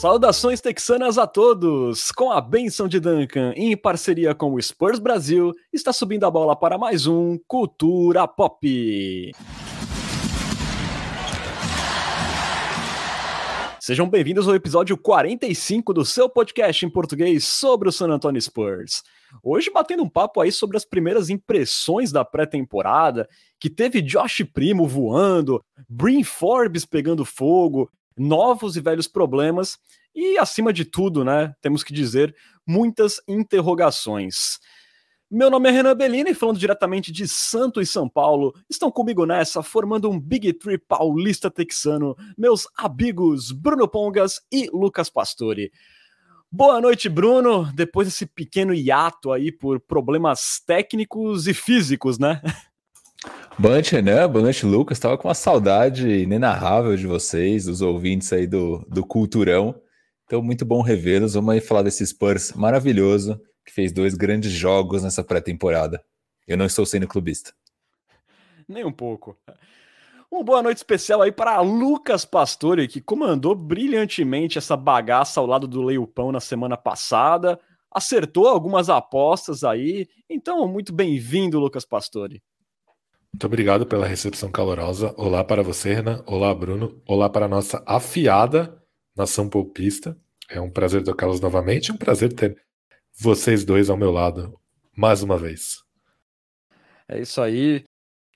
Saudações texanas a todos! Com a benção de Duncan, em parceria com o Spurs Brasil, está subindo a bola para mais um Cultura Pop. Sejam bem-vindos ao episódio 45 do seu podcast em português sobre o San Antonio Spurs. Hoje batendo um papo aí sobre as primeiras impressões da pré-temporada, que teve Josh Primo voando, Brin Forbes pegando fogo, novos e velhos problemas e, acima de tudo, né, temos que dizer, muitas interrogações. Meu nome é Renan Bellini, falando diretamente de Santo e São Paulo. Estão comigo nessa, formando um Big Tree paulista texano, meus amigos Bruno Pongas e Lucas Pastore. Boa noite, Bruno. Depois desse pequeno hiato aí por problemas técnicos e físicos, né? Noite, Renan. Boa noite, Lucas. Tava com uma saudade inenarrável de vocês, dos ouvintes aí do, do Culturão. Então, muito bom revê-los. Vamos aí falar desse Spurs maravilhoso que fez dois grandes jogos nessa pré-temporada. Eu não estou sendo clubista. Nem um pouco. Uma boa noite especial aí para Lucas Pastore, que comandou brilhantemente essa bagaça ao lado do Leopão na semana passada. Acertou algumas apostas aí. Então, muito bem-vindo, Lucas Pastore. Muito obrigado pela recepção calorosa. Olá para você, Renan. Olá, Bruno. Olá para a nossa afiada nação poupista. É um prazer tocá-los novamente. É um prazer ter vocês dois ao meu lado mais uma vez. É isso aí.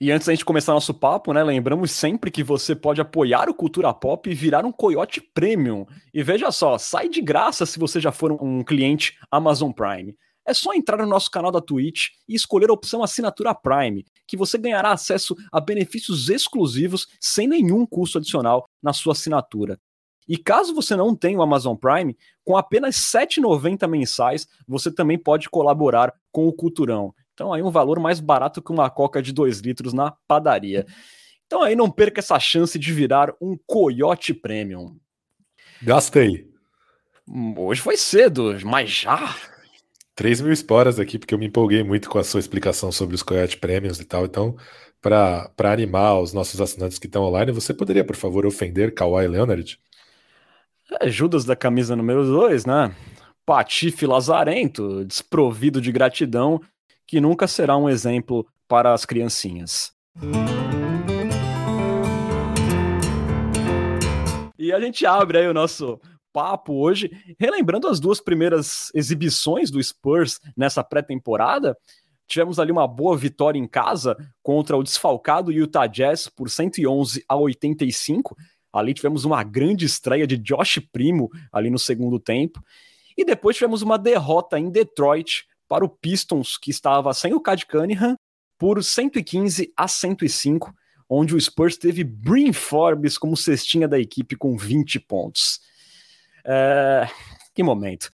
E antes da gente começar nosso papo, né, lembramos sempre que você pode apoiar o Cultura Pop e virar um Coyote Premium. E veja só, sai de graça se você já for um cliente Amazon Prime. É só entrar no nosso canal da Twitch e escolher a opção Assinatura Prime, que você ganhará acesso a benefícios exclusivos sem nenhum custo adicional na sua assinatura. E caso você não tenha o Amazon Prime, com apenas R$ 7,90 mensais, você também pode colaborar com o Culturão. Então aí um valor mais barato que uma coca de 2 litros na padaria. Então aí não perca essa chance de virar um Coyote Premium. Gastei. Hum, hoje foi cedo, mas já? 3 mil esporas aqui, porque eu me empolguei muito com a sua explicação sobre os Coyote Premiums e tal. Então, para animar os nossos assinantes que estão online, você poderia, por favor, ofender Kawhi Leonard? É Judas da camisa número 2, né? Patife lazarento, desprovido de gratidão que nunca será um exemplo para as criancinhas. E a gente abre aí o nosso papo hoje, relembrando as duas primeiras exibições do Spurs nessa pré-temporada. Tivemos ali uma boa vitória em casa contra o desfalcado Utah Jazz por 111 a 85. Ali tivemos uma grande estreia de Josh Primo ali no segundo tempo. E depois tivemos uma derrota em Detroit para o Pistons, que estava sem o Cad Cunningham, por 115 a 105, onde o Spurs teve Brin Forbes como cestinha da equipe com 20 pontos. É... Que momento.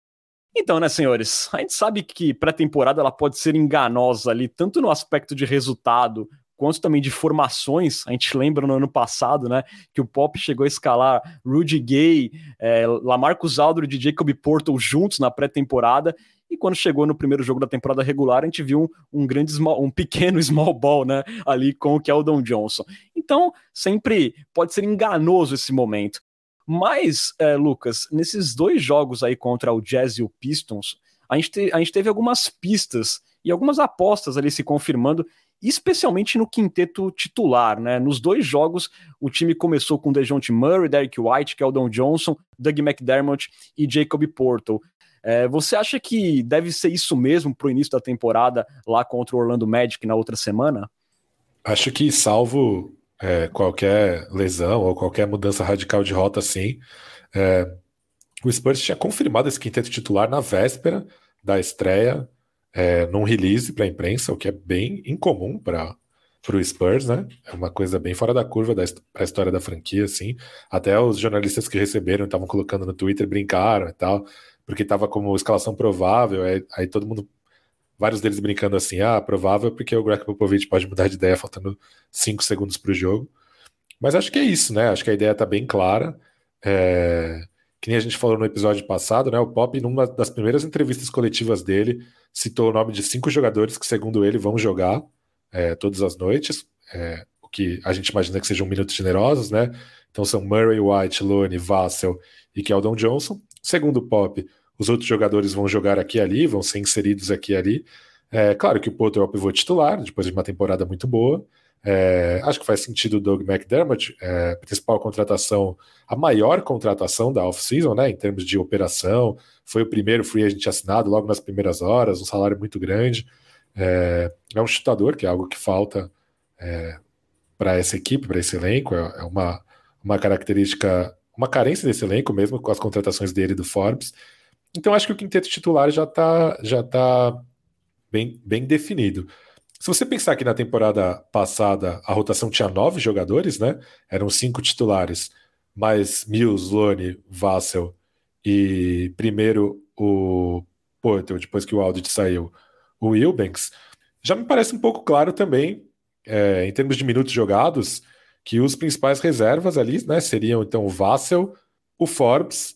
Então, né, senhores, a gente sabe que pré-temporada ela pode ser enganosa ali, tanto no aspecto de resultado, quanto também de formações. A gente lembra no ano passado, né, que o Pop chegou a escalar Rudy Gay, é, Lamarcus Aldridge e Jacob Portal juntos na pré-temporada, e quando chegou no primeiro jogo da temporada regular, a gente viu um, um grande small, um pequeno small ball, né, ali com o Keldon Johnson. Então, sempre pode ser enganoso esse momento. Mas, é, Lucas, nesses dois jogos aí contra o Jazz e o Pistons, a gente, te, a gente teve algumas pistas e algumas apostas ali se confirmando, especialmente no quinteto titular, né? Nos dois jogos, o time começou com DeJounte Murray, Derek White, Keldon Johnson, Doug McDermott e Jacob Porto. É, você acha que deve ser isso mesmo para o início da temporada lá contra o Orlando Magic na outra semana? Acho que, salvo é, qualquer lesão ou qualquer mudança radical de rota, sim, é, o Spurs tinha confirmado esse quinteto titular na véspera da estreia, é, num release para a imprensa, o que é bem incomum para o Spurs, né? É uma coisa bem fora da curva da a história da franquia, assim. Até os jornalistas que receberam estavam colocando no Twitter, brincaram e tal porque estava como escalação provável, aí, aí, todo mundo, vários deles brincando assim, ah, provável porque o Greg Popovich pode mudar de ideia faltando cinco segundos para o jogo. Mas acho que é isso, né? Acho que a ideia está bem clara. É... Que nem a gente falou no episódio passado, né? O Pop, numa das primeiras entrevistas coletivas dele, citou o nome de cinco jogadores que, segundo ele, vão jogar é, todas as noites. É, o que a gente imagina que sejam minutos generosos, né? Então são Murray, White, Lone, Vassell e Keldon Johnson. Segundo Pop, os outros jogadores vão jogar aqui e ali, vão ser inseridos aqui e ali. É, claro que o Potter é o pivô titular, depois de uma temporada muito boa. É, acho que faz sentido o Doug McDermott, é, principal contratação, a maior contratação da off-season, né, em termos de operação. Foi o primeiro free agent assinado logo nas primeiras horas, um salário muito grande. É, é um chutador, que é algo que falta é, para essa equipe, para esse elenco. É, é, uma, uma característica, uma carência desse elenco, mesmo com as contratações dele do Forbes. Então acho que o quinteto titular já está já tá bem, bem definido. Se você pensar que na temporada passada a rotação tinha nove jogadores, né? Eram cinco titulares, mais Mills, Lone, Vassell e primeiro o Porto, depois que o Aldridge saiu, o Wilbanks, já me parece um pouco claro também, é, em termos de minutos jogados, que os principais reservas ali né, seriam então o Vassell, o Forbes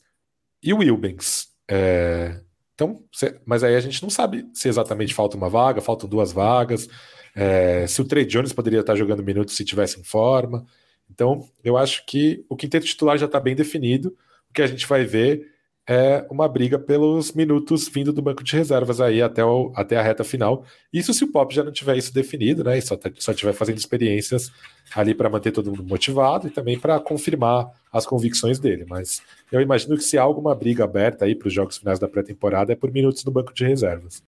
e o Wilbanks. É, então, mas aí a gente não sabe se exatamente falta uma vaga, faltam duas vagas, é, se o Trey Jones poderia estar jogando minutos se tivesse em forma. Então, eu acho que o quinteto titular já está bem definido. O que a gente vai ver é uma briga pelos minutos vindo do banco de reservas aí até, o, até a reta final. Isso se o Pop já não tiver isso definido, né? E só, só tiver fazendo experiências ali para manter todo mundo motivado e também para confirmar as convicções dele. Mas eu imagino que se há alguma briga aberta aí para os jogos finais da pré-temporada é por minutos no banco de reservas.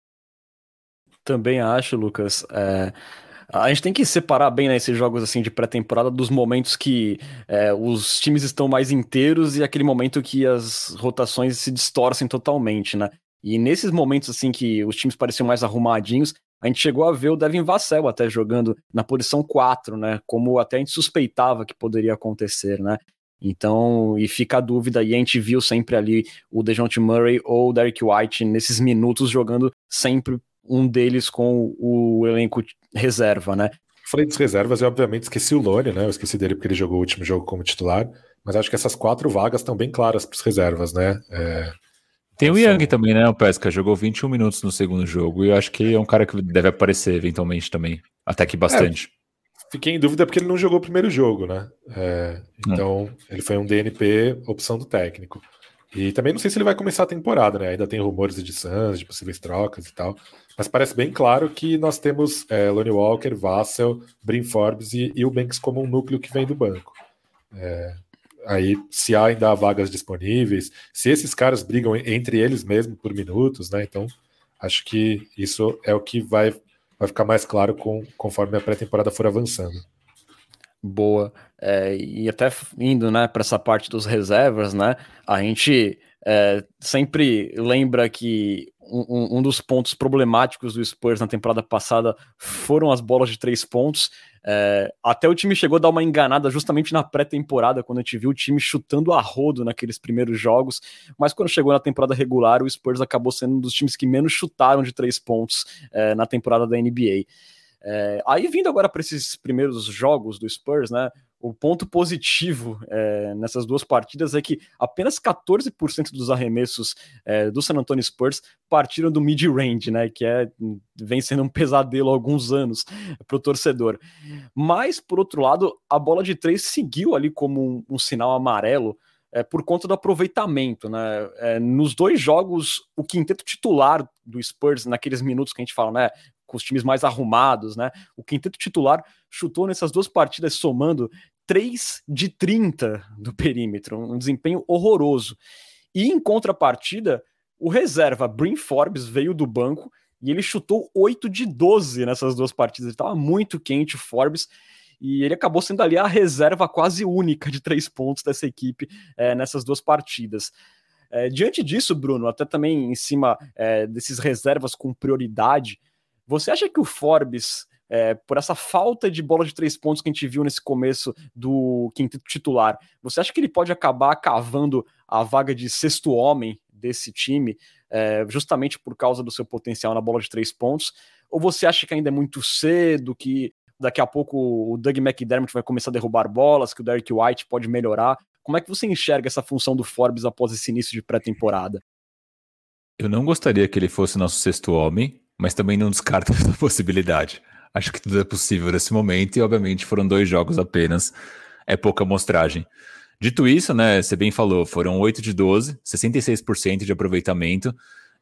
Também acho, Lucas. É... A gente tem que separar bem né, esses jogos assim de pré-temporada dos momentos que é, os times estão mais inteiros e aquele momento que as rotações se distorcem totalmente, né? E nesses momentos assim que os times pareciam mais arrumadinhos, a gente chegou a ver o Devin Vassell até jogando na posição 4, né? Como até a gente suspeitava que poderia acontecer, né? Então, e fica a dúvida, e a gente viu sempre ali o DeJounte Murray ou o Derek White nesses minutos jogando sempre um deles com o elenco reserva, né? Falei dos reservas e obviamente esqueci o Lone, né? Eu esqueci dele porque ele jogou o último jogo como titular, mas acho que essas quatro vagas estão bem claras para as reservas, né? É... Tem o Young também, né? O Pesca jogou 21 minutos no segundo jogo e eu acho que é um cara que deve aparecer eventualmente também, até que bastante. É, fiquei em dúvida porque ele não jogou o primeiro jogo, né? É, então, ele foi um DNP opção do técnico. E também não sei se ele vai começar a temporada, né? Ainda tem rumores de Suns, de possíveis trocas e tal. Mas parece bem claro que nós temos é, Lonnie Walker, Vassell, Brin Forbes e Eubanks como um núcleo que vem do banco. É, aí, se há ainda vagas disponíveis, se esses caras brigam entre eles mesmo por minutos, né? Então, acho que isso é o que vai, vai ficar mais claro com, conforme a pré-temporada for avançando. Boa. É, e até indo né, para essa parte dos reservas, né? A gente é, sempre lembra que um, um, dos pontos problemáticos do Spurs na temporada passada foram as bolas de três pontos. É, até o time chegou a dar uma enganada justamente na pré-temporada, quando a gente viu o time chutando a rodo naqueles primeiros jogos, mas quando chegou na temporada regular, o Spurs acabou sendo um dos times que menos chutaram de três pontos é, na temporada da NBA. É, aí vindo agora para esses primeiros jogos do Spurs, né? O ponto positivo é, nessas duas partidas é que apenas 14% dos arremessos é, do San Antonio Spurs partiram do mid-range, né? Que é, vem sendo um pesadelo há alguns anos para o torcedor. Mas, por outro lado, a bola de três seguiu ali como um, um sinal amarelo é, por conta do aproveitamento, né? É, nos dois jogos, o quinteto titular do Spurs, naqueles minutos que a gente fala, né? Com os times mais arrumados, né? O quinteto titular chutou nessas duas partidas, somando 3 de 30 do perímetro, um desempenho horroroso. E em contrapartida, o reserva Brin Forbes veio do banco e ele chutou 8 de 12 nessas duas partidas. Estava muito quente, o Forbes e ele acabou sendo ali a reserva quase única de três pontos dessa equipe é, nessas duas partidas. É, diante disso, Bruno, até também em cima é, desses reservas com prioridade, você acha que o Forbes, é, por essa falta de bola de três pontos que a gente viu nesse começo do quinteto titular, você acha que ele pode acabar cavando a vaga de sexto homem desse time, é, justamente por causa do seu potencial na bola de três pontos? Ou você acha que ainda é muito cedo, que daqui a pouco o Doug McDermott vai começar a derrubar bolas, que o Derek White pode melhorar. Como é que você enxerga essa função do Forbes após esse início de pré-temporada? Eu não gostaria que ele fosse nosso sexto homem, mas também não descarto essa possibilidade. Acho que tudo é possível nesse momento e, obviamente, foram dois jogos apenas. É pouca amostragem. Dito isso, né, você bem falou, foram 8 de 12, 66% de aproveitamento,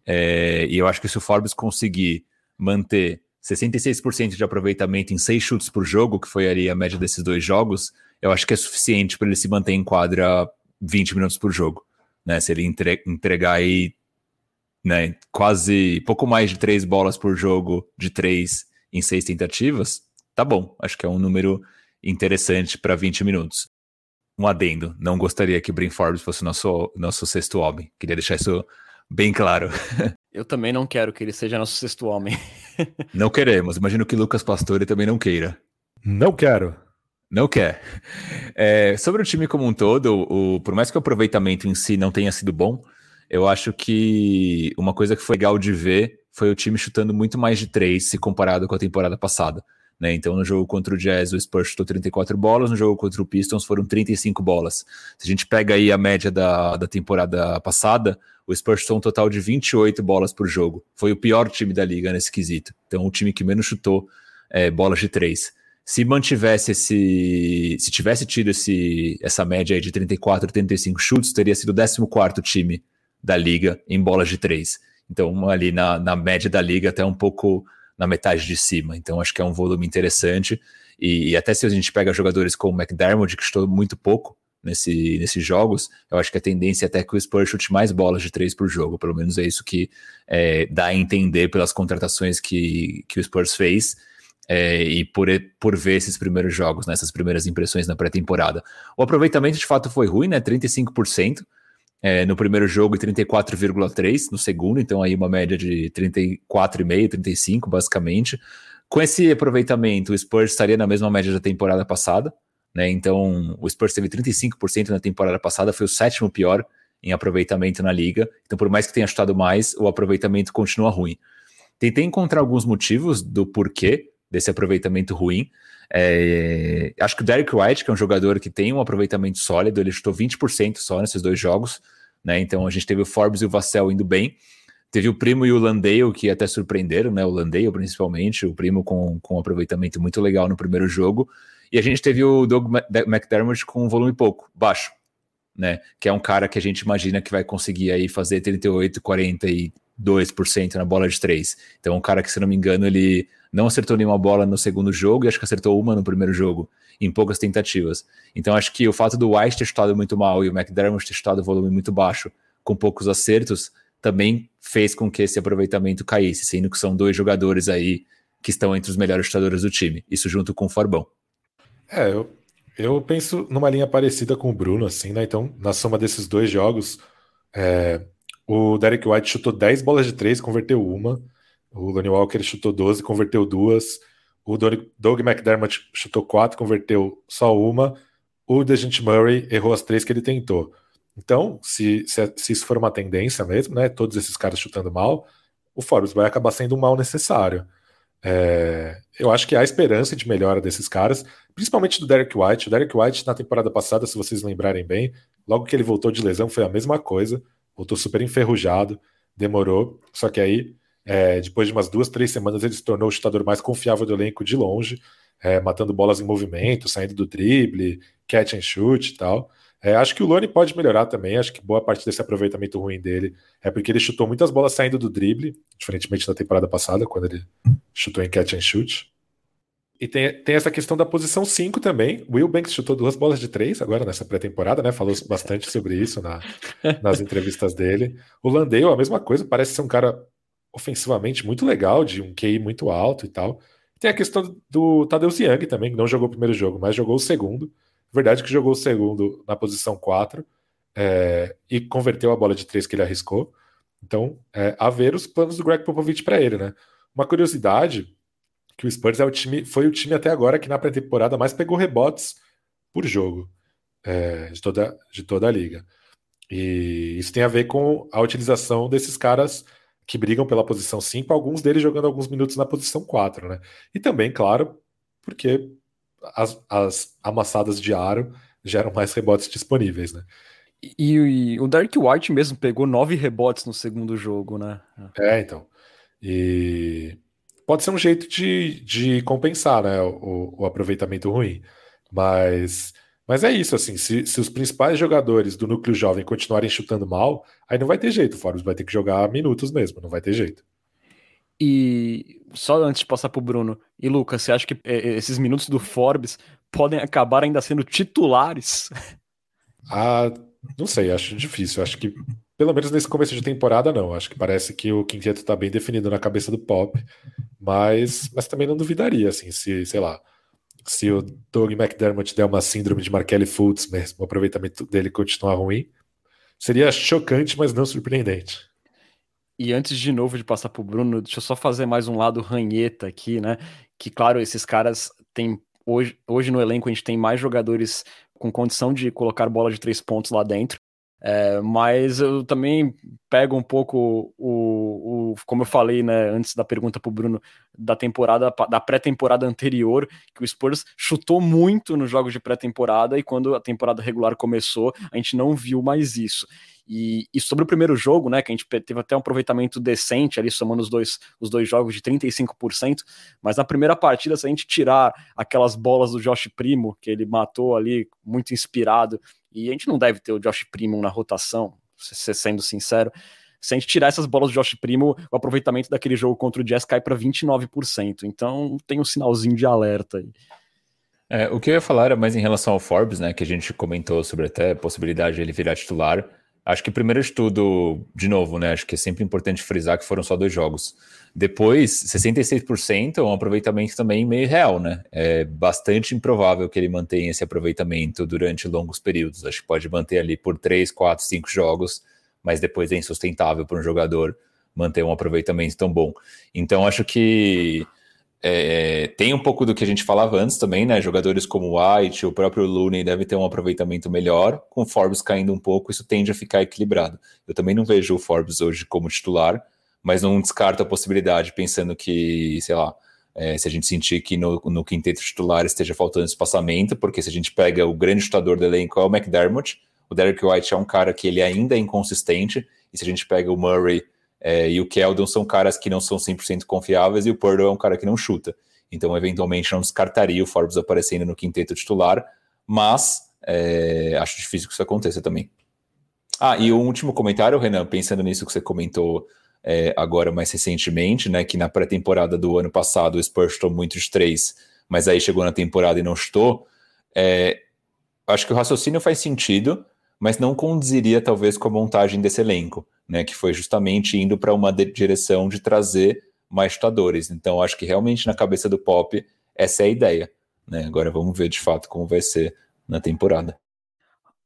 é, e eu acho que se o Forbes conseguir manter 66% de aproveitamento em 6 chutes por jogo, que foi ali a média desses dois jogos, eu acho que é suficiente para ele se manter em quadra 20 minutos por jogo. Né? Se ele entre, entregar aí né, quase pouco mais de três bolas por jogo de três em seis tentativas, tá bom. Acho que é um número interessante para 20 minutos. Um adendo, não gostaria que o Brin Forbes fosse nosso, nosso sexto homem. Queria deixar isso bem claro. Eu também não quero que ele seja nosso sexto homem. não queremos. Imagino que Lucas Pastore também não queira. Não quero. Não quer. É, sobre o time como um todo, o, por mais que o aproveitamento em si não tenha sido bom, eu acho que uma coisa que foi legal de ver foi o time chutando muito mais de três se comparado com a temporada passada. Né? Então, no jogo contra o Jazz, o Spurs chutou 34 bolas, no jogo contra o Pistons foram 35 bolas. Se a gente pega aí a média da, da temporada passada, o Spurs chutou um total de 28 bolas por jogo. Foi o pior time da liga nesse quesito. Então, o time que menos chutou é, bolas de três se mantivesse esse. Se tivesse tido esse, essa média aí de 34, 35 chutes, teria sido o 14 time da liga em bolas de três. Então, ali na, na média da liga, até um pouco na metade de cima. Então, acho que é um volume interessante. E, e até se a gente pega jogadores como McDermott, que estou muito pouco nesse, nesses jogos, eu acho que a tendência é até que o Spurs chute mais bolas de três por jogo. Pelo menos é isso que é, dá a entender pelas contratações que, que o Spurs fez é, e por, por ver esses primeiros jogos, né, essas primeiras impressões na pré-temporada. O aproveitamento de fato foi ruim, né? 35% é, no primeiro jogo e 34,3% no segundo, então aí uma média de 34,5%, 35% basicamente. Com esse aproveitamento, o Spurs estaria na mesma média da temporada passada, né? Então o Spurs teve 35% na temporada passada, foi o sétimo pior em aproveitamento na liga. Então, por mais que tenha chutado mais, o aproveitamento continua ruim. Tentei encontrar alguns motivos do porquê desse aproveitamento ruim. É, acho que o Derek White, que é um jogador que tem um aproveitamento sólido, ele chutou 20% só nesses dois jogos, né? Então a gente teve o Forbes e o Vassell indo bem. Teve o Primo e o Landale que até surpreenderam, né? O Landale, principalmente, o Primo com, com um aproveitamento muito legal no primeiro jogo. E a gente teve o Doug McDermott com um volume pouco, baixo, né? Que é um cara que a gente imagina que vai conseguir aí fazer 38, 42% na bola de três. Então, um cara que, se não me engano, ele não acertou nenhuma bola no segundo jogo e acho que acertou uma no primeiro jogo, em poucas tentativas. Então acho que o fato do White ter chutado muito mal e o McDermott ter chutado volume muito baixo, com poucos acertos, também fez com que esse aproveitamento caísse, sendo que são dois jogadores aí que estão entre os melhores chutadores do time, isso junto com o Forbão. É, eu, eu penso numa linha parecida com o Bruno, assim, né? Então, na soma desses dois jogos, é, o Derek White chutou 10 bolas de três, converteu uma. O Lonnie Walker chutou 12, converteu duas. O Doug McDermott chutou quatro, converteu só uma. O Dejante Murray errou as três que ele tentou. Então, se, se, se, isso for uma tendência mesmo, né, todos esses caras chutando mal, o Forbes vai acabar sendo um mal necessário. É, eu acho que há esperança de melhora desses caras, principalmente do Derek White. O Derek White, na temporada passada, se vocês lembrarem bem, logo que ele voltou de lesão, foi a mesma coisa. Voltou super enferrujado, demorou. Só que aí é, depois de umas duas, três semanas, ele se tornou o chutador mais confiável do elenco de longe, é, matando bolas em movimento, saindo do drible, catch and shoot e tal. É, acho que o Lone pode melhorar também. Acho que boa parte desse aproveitamento ruim dele é porque ele chutou muitas bolas saindo do drible, diferentemente da temporada passada, quando ele chutou em catch and shoot. E tem, tem essa questão da posição 5 também. Will Banks chutou duas bolas de três agora nessa pré-temporada, né? Falou bastante sobre isso na, nas entrevistas dele. O Landale, a mesma coisa, parece ser um cara ofensivamente muito legal, de um QI muito alto e tal. Tem a questão do Tadeusz Young também, que não jogou o primeiro jogo, mas jogou o segundo. Verdade que jogou o segundo na posição 4 é, e converteu a bola de 3 que ele arriscou. Então, é, a ver os planos do Greg Popovich para ele, né? Uma curiosidade que o Spurs é o time, foi o time até agora que na pré-temporada mais pegou rebotes por jogo é, de, toda, de toda a liga. E isso tem a ver com a utilização desses caras que brigam pela posição 5, alguns deles jogando alguns minutos na posição 4, né? E também, claro, porque as, as amassadas de aro geram mais rebotes disponíveis, né? E, e, o Dark White mesmo pegou nove rebotes no segundo jogo, né? É, então. E pode ser um jeito de, de compensar né, o, o aproveitamento ruim. Mas Mas é isso, assim, se, se, os principais jogadores do núcleo jovem continuarem chutando mal, aí não vai ter jeito, o Forbes vai ter que jogar minutos mesmo, não vai ter jeito. E só antes de passar pro Bruno, e Lucas, você acha que é, é, esses minutos do Forbes podem acabar ainda sendo titulares? Ah, não sei, acho difícil. Acho que, pelo menos nesse começo de temporada, não. Acho que parece que o quinteto tá bem definido na cabeça do Pop, mas, mas também não duvidaria, assim, se, sei lá, se o Doug McDermott der uma síndrome de Markelly Fultz mesmo, o aproveitamento dele continuar ruim, seria chocante, mas não surpreendente. E antes de novo de passar para o Bruno, deixa eu só fazer mais um lado ranheta aqui, né? Que, claro, esses caras têm. Hoje, hoje no elenco a gente tem mais jogadores com condição de colocar bola de três pontos lá dentro. É, mas eu também pego um pouco o, o, como eu falei, né, antes da pergunta para o Bruno, da temporada, da pré-temporada anterior, que o Spurs chutou muito nos jogos de pré-temporada e quando a temporada regular começou, a gente não viu mais isso. E, e, sobre o primeiro jogo, né, que a gente teve até um aproveitamento decente ali, somando os dois, os dois jogos de 35%, mas na primeira partida, se a gente tirar aquelas bolas do Josh Primo, que ele matou ali, muito inspirado, e a gente não deve ter o Josh Primo na rotação, sendo sincero, se a gente tirar essas bolas do Josh Primo, o aproveitamento daquele jogo contra o Jazz cai para 29%, então tem um sinalzinho de alerta aí. É, o que eu ia falar era mais em relação ao Forbes, né, que a gente comentou sobre até a possibilidade de ele virar titular, Acho que primeiro de tudo, de novo, né? Acho que é sempre importante frisar que foram só dois jogos. Depois, 66% é um aproveitamento também meio real, né? É bastante improvável que ele mantenha esse aproveitamento durante longos períodos. Acho que pode manter ali por 3, 4, 5 jogos, mas depois é insustentável para um jogador manter um aproveitamento tão bom. Então, acho que é, tem um pouco do que a gente falava antes também, né? Jogadores como White, o próprio Looney deve ter um aproveitamento melhor. Com o Forbes caindo um pouco, isso tende a ficar equilibrado. Eu também não vejo o Forbes hoje como titular, mas não descarto a possibilidade, pensando que, sei lá, é, se a gente sentir que no, no quinteto titular esteja faltando espaçamento, porque se a gente pega o grande chutador do elenco é o McDermott, o Derek White é um cara que ele ainda é inconsistente, e se a gente pega o Murray é, e o Keldon são caras que não são 100% confiáveis e o Purdle é um cara que não chuta. Então, eventualmente, não descartaria o Forbes aparecendo no quinteto titular, mas é, acho difícil que isso aconteça também. Ah, e um último comentário, Renan, pensando nisso que você comentou é, agora mais recentemente, né, que na pré-temporada do ano passado o Spurs chutou muito de três, mas aí chegou na temporada e não chutou. É, acho que o raciocínio faz sentido, mas não condiziria talvez com a montagem desse elenco né, que foi justamente indo para uma direção de trazer mais chutadores. Então, acho que realmente na cabeça do Pop, essa é a ideia. Né? Agora vamos ver de fato como vai ser na temporada.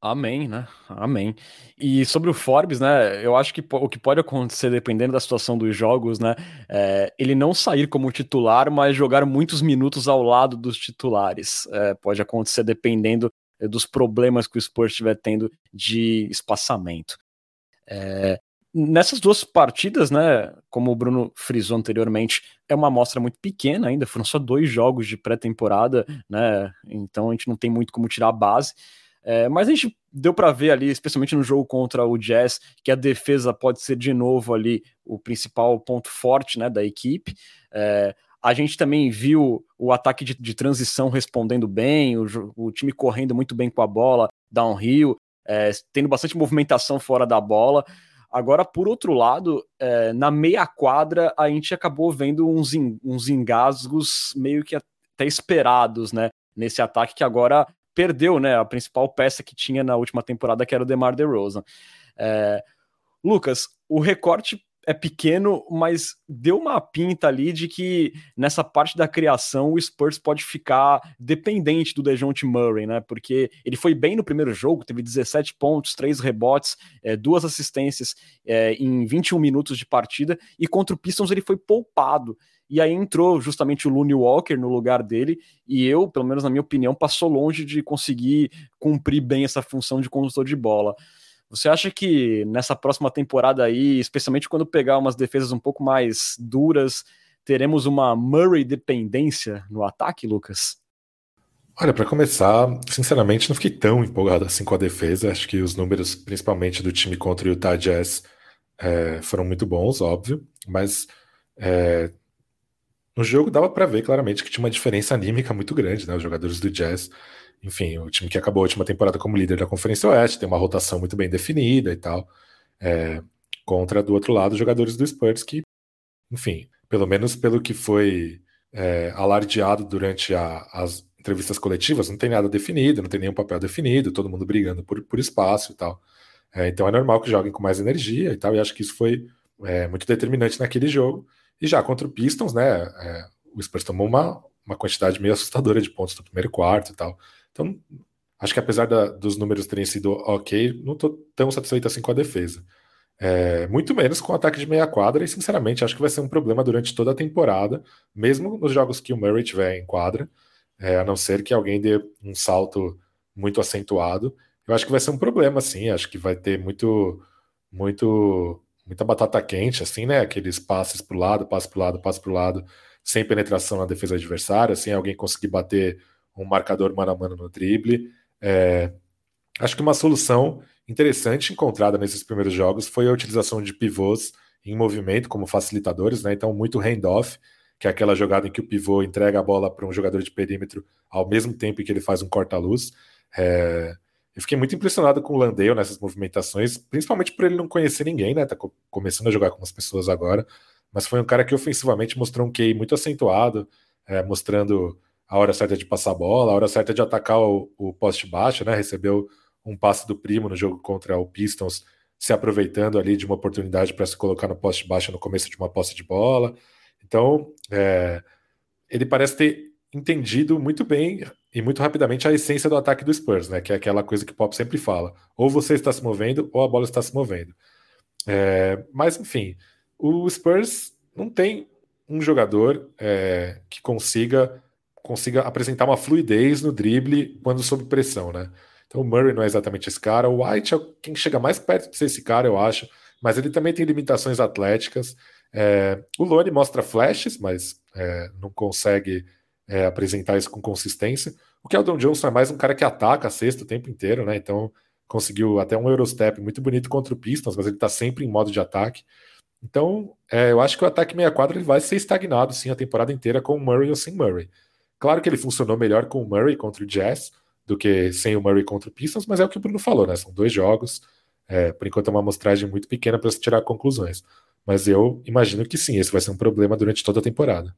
Amém, né? Amém. E sobre o Forbes, né? Eu acho que o que pode acontecer, dependendo da situação dos jogos, né? É ele não sair como titular, mas jogar muitos minutos ao lado dos titulares. É, pode acontecer dependendo dos problemas que o Spurs estiver tendo de espaçamento. É, Nessas duas partidas, né, como o Bruno frisou anteriormente, é uma amostra muito pequena ainda, foram só dois jogos de pré-temporada, né, então a gente não tem muito como tirar a base, é, mas a gente deu para ver ali, especialmente no jogo contra o Jazz, que a defesa pode ser de novo ali o principal ponto forte, né, da equipe, é, a gente também viu o ataque de, de transição respondendo bem, o, o, time correndo muito bem com a bola, downhill, é, tendo bastante movimentação fora da bola, Agora, por outro lado, é, na meia quadra, a gente acabou vendo uns, uns engasgos meio que até esperados, né? Nesse ataque que agora perdeu, né? A principal peça que tinha na última temporada, que era o DeMar DeRozan. É, Lucas, o recorte é pequeno, mas deu uma pinta ali de que nessa parte da criação o Spurs pode ficar dependente do DeJounte Murray, né? Porque ele foi bem no primeiro jogo, teve 17 pontos, 3 rebotes, é, duas assistências é, em 21 minutos de partida, e contra o Pistons ele foi poupado. E aí entrou justamente o Looney Walker no lugar dele, e eu, pelo menos na minha opinião, passou longe de conseguir cumprir bem essa função de condutor de bola. Você acha que nessa próxima temporada aí, especialmente quando pegar umas defesas um pouco mais duras, teremos uma Murray dependência no ataque, Lucas? Olha, para começar, sinceramente, não fiquei tão empolgado assim com a defesa. Acho que os números, principalmente do time contra o Utah Jazz, é, foram muito bons, óbvio, mas é, no jogo dava para ver claramente que tinha uma diferença anímica muito grande, né? Os jogadores do Jazz enfim, o time que acabou a última temporada como líder da Conferência Oeste, tem uma rotação muito bem definida e tal. É, contra, do outro lado, jogadores do Spurs que, enfim, pelo menos pelo que foi é, alardeado durante a, as entrevistas coletivas, não tem nada definido, não tem nenhum papel definido, todo mundo brigando por, por espaço e tal. É, então é normal que joguem com mais energia e tal, e acho que isso foi é, muito determinante naquele jogo. E já contra o Pistons, né, é, o Spurs tomou uma, uma quantidade meio assustadora de pontos no primeiro quarto e tal. Então, acho que apesar da, dos números terem sido ok, não estou tão satisfeito assim com a defesa. É, muito menos com o ataque de meia quadra, e sinceramente acho que vai ser um problema durante toda a temporada, mesmo nos jogos que o Murray tiver em quadra, é, a não ser que alguém dê um salto muito acentuado. Eu acho que vai ser um problema, sim. Acho que vai ter muito, muito, muita batata quente, assim, né? Aqueles passes para o lado, passe para o lado, passe para o lado, sem penetração na defesa adversária, sem alguém conseguir bater um marcador mano a mano no drible. É, acho que uma solução interessante encontrada nesses primeiros jogos foi a utilização de pivôs em movimento como facilitadores, né? Então, muito handoff, que é aquela jogada em que o pivô entrega a bola para um jogador de perímetro ao mesmo tempo que ele faz um corta-luz. É... Eu fiquei muito impressionado com o Landale nessas movimentações, principalmente por ele não conhecer ninguém, né? Tá começando a jogar com as pessoas agora, mas foi um cara que ofensivamente mostrou um QI muito acentuado, é, mostrando a hora certa de passar a bola, a hora certa de atacar o, o poste baixo, né? Recebeu um passe do primo no jogo contra o Pistons, se aproveitando ali de uma oportunidade para se colocar no poste baixo no começo de uma posse de bola. Então, é, ele parece ter entendido muito bem e muito rapidamente a essência do ataque do Spurs, né? Que é aquela coisa que o Pop sempre fala: ou você está se movendo, ou a bola está se movendo. É, mas, enfim, o Spurs não tem um jogador é, que consiga consiga apresentar uma fluidez no drible quando sob pressão, né? Então o Murray não é exatamente esse cara, o White é quem chega mais perto de ser esse cara, eu acho, mas ele também tem limitações atléticas. É, o Lone mostra flashes, mas é, não consegue é, apresentar isso com consistência. O Keldon Johnson é mais um cara que ataca a cesta o tempo inteiro, né? Então conseguiu até um Eurostep muito bonito contra o Pistons, mas ele está sempre em modo de ataque. Então, é, eu acho que o ataque 64 ele vai ser estagnado sim a temporada inteira com o Murray ou sem Murray. Claro que ele funcionou melhor com o Murray contra o Jazz do que sem o Murray contra o Pistons, mas é o que o Bruno falou, né? São dois jogos. É, por enquanto é uma amostragem muito pequena para se tirar conclusões. Mas eu imagino que sim, esse vai ser um problema durante toda a temporada.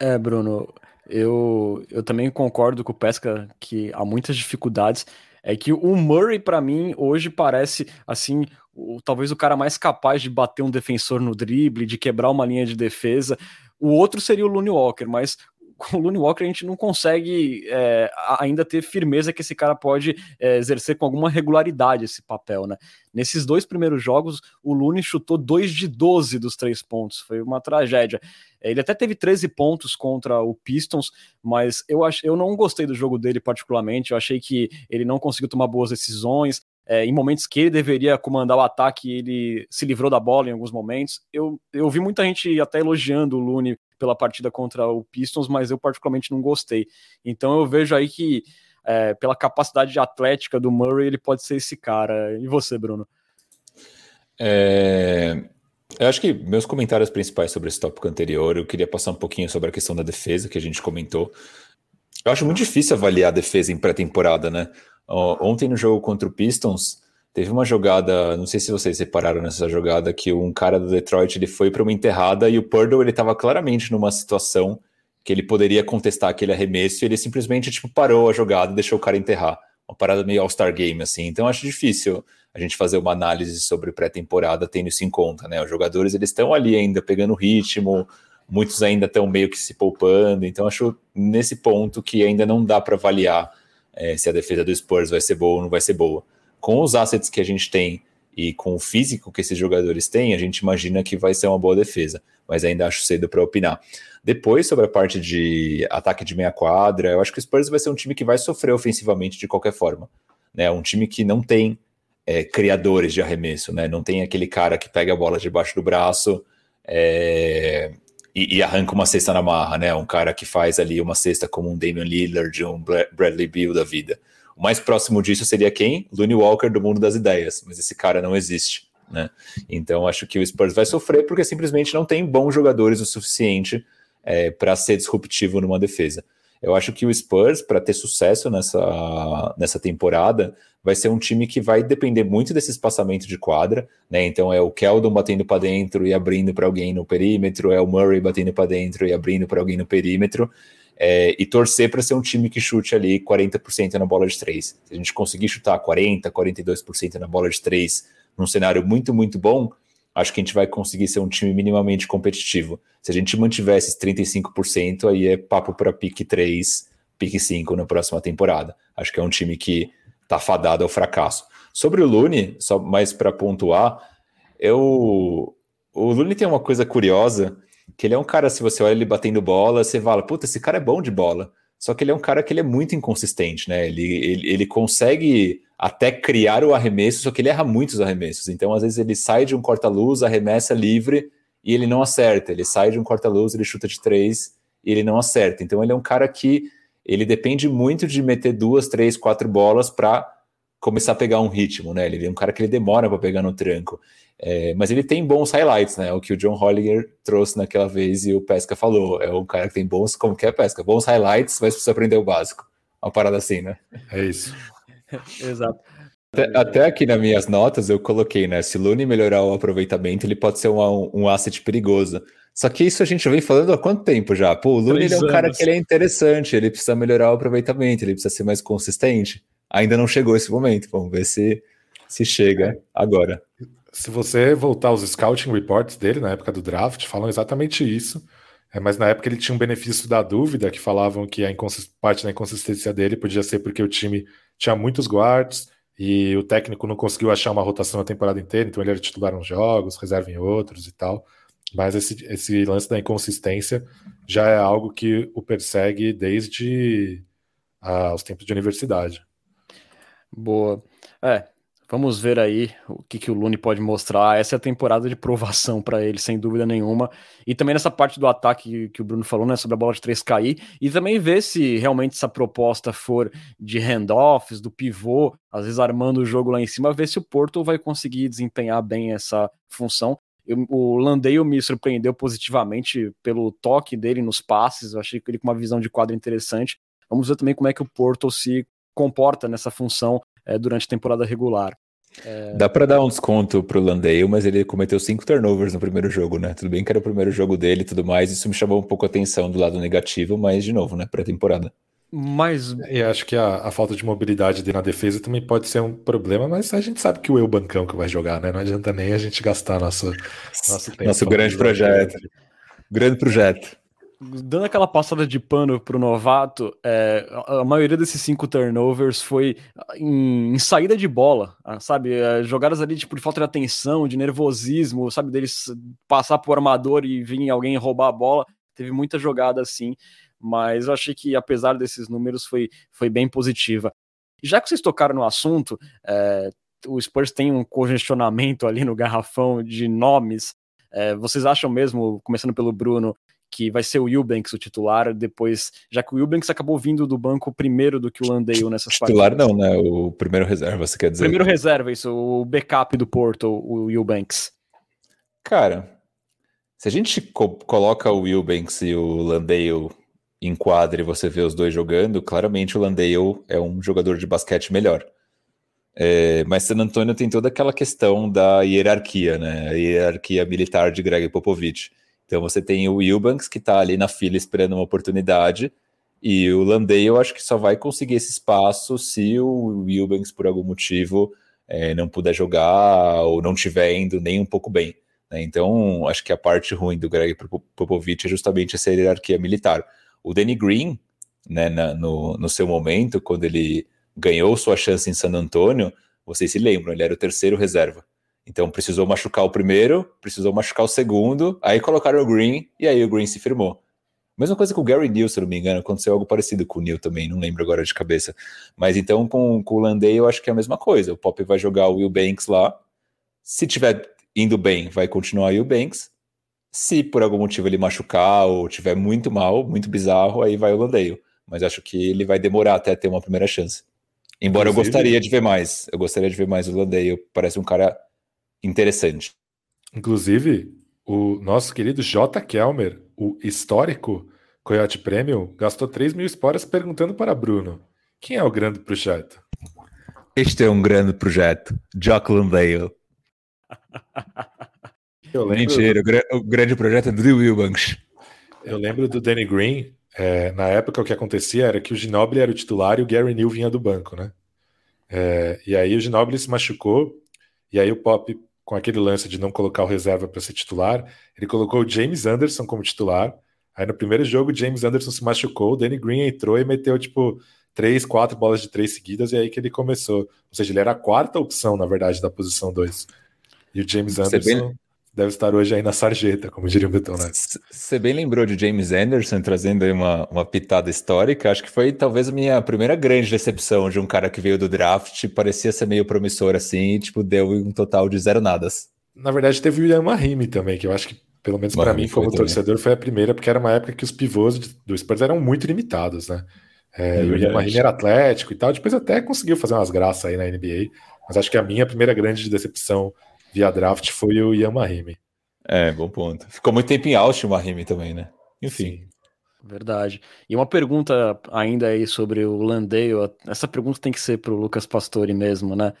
É, Bruno, eu, eu também concordo com o Pesca que há muitas dificuldades. É que o Murray, para mim, hoje parece assim, o, talvez o cara mais capaz de bater um defensor no drible, de quebrar uma linha de defesa. O outro seria o Looney Walker, mas com o Looney Walker a gente não consegue é, ainda ter firmeza que esse cara pode é, exercer com alguma regularidade esse papel, né? Nesses dois primeiros jogos, o Looney chutou 2 de 12 dos três pontos, foi uma tragédia. Ele até teve 13 pontos contra o Pistons, mas eu, ach, eu não gostei do jogo dele particularmente, eu achei que ele não conseguiu tomar boas decisões, é, em momentos que ele deveria comandar o ataque, ele se livrou da bola em alguns momentos. Eu, eu vi muita gente até elogiando o Looney pela partida contra o Pistons, mas eu particularmente não gostei. Então eu vejo aí que é, pela capacidade atlética do Murray, ele pode ser esse cara. E você, Bruno? É, eu acho que meus comentários principais sobre esse tópico anterior, eu queria passar um pouquinho sobre a questão da defesa que a gente comentou. Eu acho muito difícil avaliar a defesa em pré-temporada, né? Ontem no jogo contra o Pistons, Teve uma jogada, não sei se vocês repararam nessa jogada, que um cara do Detroit ele foi para uma enterrada e o Purdle ele estava claramente numa situação que ele poderia contestar aquele arremesso e ele simplesmente tipo parou a jogada e deixou o cara enterrar. Uma parada meio All-Star Game assim. Então acho difícil a gente fazer uma análise sobre pré-temporada tendo isso em conta, né? Os jogadores eles estão ali ainda pegando ritmo, muitos ainda estão meio que se poupando. Então acho nesse ponto que ainda não dá para avaliar é, se a defesa do Spurs vai ser boa ou não vai ser boa com os assets que a gente tem e com o físico que esses jogadores têm, a gente imagina que vai ser uma boa defesa, mas ainda acho cedo para opinar. Depois, sobre a parte de ataque de meia quadra, eu acho que o Spurs vai ser um time que vai sofrer ofensivamente de qualquer forma. Né? Um time que não tem é, criadores de arremesso, né? não tem aquele cara que pega a bola debaixo do braço é, e, e, arranca uma cesta na marra, né? um cara que faz ali uma cesta como um Damian Lillard, um Bradley Beal da vida. O mais próximo disso seria quem? Looney Walker do mundo das ideias, mas esse cara não existe. Né? Então acho que o Spurs vai sofrer porque simplesmente não tem bons jogadores o suficiente é, para ser disruptivo numa defesa. Eu acho que o Spurs, para ter sucesso nessa, nessa temporada, vai ser um time que vai depender muito desse espaçamento de quadra, né? Então é o Keldon batendo para dentro e abrindo para alguém no perímetro, é o Murray batendo para dentro e abrindo para alguém no perímetro. É, e torcer para ser um time que chute ali 40% na bola de três. Se a gente conseguir chutar 40%, 42% na bola de três num cenário muito, muito bom, acho que a gente vai conseguir ser um time minimamente competitivo. Se a gente mantiver esses 35%, aí é papo para pique 3, pique 5 na próxima temporada. Acho que é um time que está fadado ao fracasso. Sobre o Lune, só mais para pontuar, eu, o Lune tem uma coisa curiosa, que ele é um cara, se você olha ele batendo bola, você fala, puta, esse cara é bom de bola. Só que ele é um cara que ele é muito inconsistente, né? Ele, ele, ele consegue até criar o arremesso, só que ele erra muitos arremessos. Então, às vezes, ele sai de um corta-luz, arremessa livre e ele não acerta. Ele sai de um corta-luz, ele chuta de três e ele não acerta. Então, ele é um cara que ele depende muito de meter duas, três, quatro bolas para começar a pegar um ritmo, né? Ele é um cara que ele demora para pegar no tranco. É, mas ele tem bons highlights, né? O que o John Hollinger trouxe naquela vez e o Pesca falou. É um cara que tem bons, como que é Pesca? Bons highlights, mas precisa aprender o básico. Uma parada assim, né? É isso. Exato. Até, até, aqui nas minhas notas eu coloquei, né? Se o Lune melhorar o aproveitamento, ele pode ser um, um asset perigoso. Só que isso a gente vem falando há quanto tempo já? Pô, o Lune é um cara que ele é interessante, ele precisa melhorar o aproveitamento, ele precisa ser mais consistente. Ainda não chegou esse momento, vamos ver se, se chega agora. Se você voltar aos scouting reports dele na época do draft, falam exatamente isso. É, mas na época ele tinha um benefício da dúvida, que falavam que a parte da inconsistência dele podia ser porque o time tinha muitos guards e o técnico não conseguiu achar uma rotação a temporada inteira, então ele era titular em jogos, reserva em outros e tal. Mas esse, esse lance da inconsistência já é algo que o persegue desde ah, os tempos de universidade. Boa. É, Vamos ver aí o que, que o Lune pode mostrar. Essa é a temporada de provação para ele, sem dúvida nenhuma. E também nessa parte do ataque que o Bruno falou, né, sobre a bola de 3 cair. E também ver se realmente essa proposta for de handoffs, do pivô, às vezes armando o jogo lá em cima, ver se o Porto vai conseguir desempenhar bem essa função. Eu, o Landeio me surpreendeu positivamente pelo toque dele nos passes. Eu achei ele com uma visão de quadro interessante. Vamos ver também como é que o Porto se comporta nessa função é, durante a temporada regular. É... Dá para dar um desconto pro Landale, mas ele cometeu cinco turnovers no primeiro jogo, né? Tudo bem que era o primeiro jogo dele e tudo mais, isso me chamou um pouco a atenção do lado negativo, mas de novo, né? Pré-temporada. Mas. E acho que a, a, falta de mobilidade dele na defesa também pode ser um problema, mas a gente sabe que o Eu Bancão que vai jogar, né? Não adianta nem a gente gastar nosso, nosso tempo. Nosso grande projeto. Grande projeto dando aquela passada de pano pro novato, é, a maioria desses cinco turnovers foi em, em saída de bola, ah, sabe? É, jogadas ali tipo, de falta de atenção, de nervosismo, sabe? Deles passar pro armador e vir alguém roubar a bola. Teve muita jogada assim, mas eu achei que apesar desses números foi, foi bem positiva. Já que vocês tocaram no assunto, é, o Spurs tem um congestionamento ali no garrafão de nomes. É, vocês acham mesmo, começando pelo Bruno, que vai ser o Eubanks o titular, depois, já que o Eubanks acabou vindo do banco primeiro do que o Landale nessas titular partidas. Titular não, né? O primeiro reserva, você quer dizer? Primeiro reserva, isso, o backup do Porto, o Eubanks. Cara, se a gente co coloca o Eubanks e o Landale em quadra e você vê os dois jogando, claramente o Landale é um jogador de basquete melhor. É, mas San Antonio tem toda aquela questão da hierarquia, né? A hierarquia militar de Greg Popovich. Então você tem o Wilbanks que está ali na fila esperando uma oportunidade, e o Landale eu acho que só vai conseguir esse espaço se o Wilbanks, por algum motivo, é, não puder jogar ou não estiver indo nem um pouco bem. Né? Então, acho que a parte ruim do Greg Popovich é justamente essa hierarquia militar. O Danny Green, né, na, no, no seu momento, quando ele ganhou sua chance em San Antonio, vocês se lembram, ele era o terceiro reserva. Então precisou machucar o primeiro, precisou machucar o segundo, aí colocaram o Green e aí o Green se firmou. Mesma coisa com o Gary Neal, se não me engano, aconteceu algo parecido com o Neal também, não lembro agora de cabeça. Mas então com, com o Landey eu acho que é a mesma coisa. O Pop vai jogar o Will Banks lá. Se tiver indo bem, vai continuar o Will Banks. Se por algum motivo ele machucar ou tiver muito mal, muito bizarro, aí vai o Landale. Mas acho que ele vai demorar até ter uma primeira chance. Embora Inclusive, eu gostaria de ver mais. Eu gostaria de ver mais o Landale. Parece um cara interessante. Inclusive, o nosso querido J. Kelmer, o histórico Coyote Premium gastou 3 mil esporas perguntando para Bruno: quem é o grande projeto? Este é um grande projeto. Jock Landale. Eu lembro... Mentira, o, grande projeto é do Wilbanks. Eu lembro do Danny Green. É, na época, o que acontecia era que o Ginobili era o titular e o Gary Neal vinha do banco, né? É, e aí o Ginobili se machucou, e aí o Pop, com aquele lance de não colocar o reserva para ser titular, ele colocou o James Anderson como titular. Aí no primeiro jogo, o James Anderson se machucou, o Danny Green entrou e meteu, tipo, três, quatro bolas de três seguidas, e aí que ele começou. Ou seja, ele era a quarta opção, na verdade, da posição 2. E o James Anderson bem... deve estar hoje aí na sarjeta, como diria o Betonete. Você bem lembrou de James Anderson trazendo aí uma, uma pitada histórica. Acho que foi talvez a minha primeira grande decepção de um cara que veio do draft, parecia ser meio promissor assim, e tipo, deu um total de zero nadas. Na verdade, teve o Ian Mahimi também, que eu acho que, pelo menos para mim, como torcedor, foi a primeira, porque era uma época que os pivôs do Spurs eram muito limitados, né? É, é o Ian Mahimi era atlético e tal, depois até conseguiu fazer umas graças aí na NBA, mas acho que a minha primeira grande decepção via draft foi o Ian Mahimi. É, bom ponto. Ficou muito tempo em Austin o Mahimi também, né? Enfim. Sim. Verdade. E uma pergunta ainda aí sobre o Landale, essa pergunta tem que ser para o Lucas Pastore mesmo, né?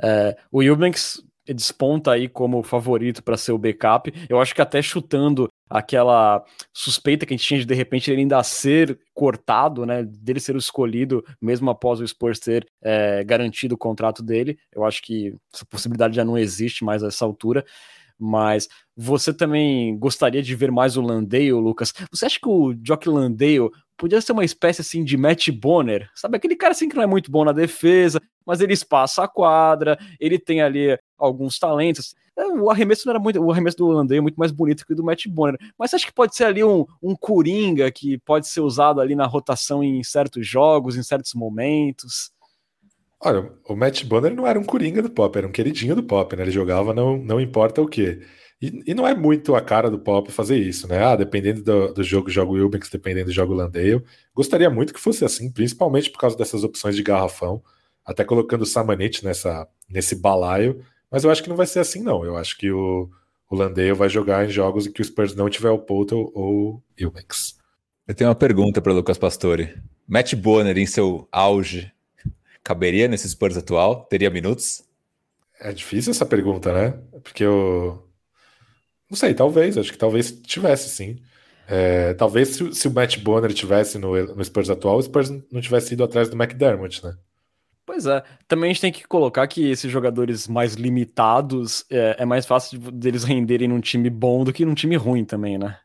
É, o Eubanks desponta aí como favorito para ser o backup. Eu acho que até chutando aquela suspeita que a gente tinha de de repente ele ainda ser cortado, né, dele ser escolhido mesmo após o Spurs ter é, garantido o contrato dele. Eu acho que essa possibilidade já não existe mais a essa altura. Mas você também gostaria de ver mais o Landale, Lucas? Você acha que o Jock Landale podia ser uma espécie assim de Matt Bonner? Sabe aquele cara assim que não é muito bom na defesa, mas ele espaça a quadra, ele tem ali alguns talentos. É, o arremesso não era muito. O arremesso do Landry é muito mais bonito que o do Matt Bonner. Mas acho que pode ser ali um, um coringa que pode ser usado ali na rotação em certos jogos, em certos momentos. Olha, o Matt Bonner não era um coringa do Pop, era um queridinho do Pop, né? Ele jogava não, não importa o quê. E, não é muito a cara do Pop fazer isso, né? Ah, dependendo do, do jogo, jogo Wilbanks, dependendo do jogo Landale. Gostaria muito que fosse assim, principalmente por causa dessas opções de garrafão, até colocando o Samanit nessa, nesse balaio mas eu acho que não vai ser assim, não. Eu acho que o, o Landale vai jogar em jogos em que o Spurs não tiver o Poulter ou Ilmex. Eu tenho uma pergunta para Lucas Pastore. Matt Bonner em seu auge caberia nesse Spurs atual? Teria minutos? É difícil essa pergunta, né? Porque eu. Não sei, talvez. Acho que talvez tivesse, sim. É, talvez se, se, o Matt Bonner tivesse no, no Spurs atual, o Spurs não tivesse ido atrás do McDermott, né? Pois é. Também a gente tem que colocar que esses jogadores mais limitados é, é mais fácil de, deles renderem num time bom do que num time ruim também, né?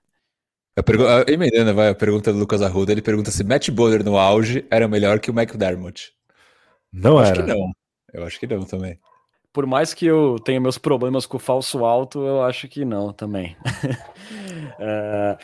A pergunta, emendando, vai, a pergunta do Lucas Arruda, ele pergunta se Matt Bowler no auge era melhor que o McDermott. Não eu era. Acho que não. Eu acho que não também. Por mais que eu tenha meus problemas com o falso alto, eu acho que não também. é,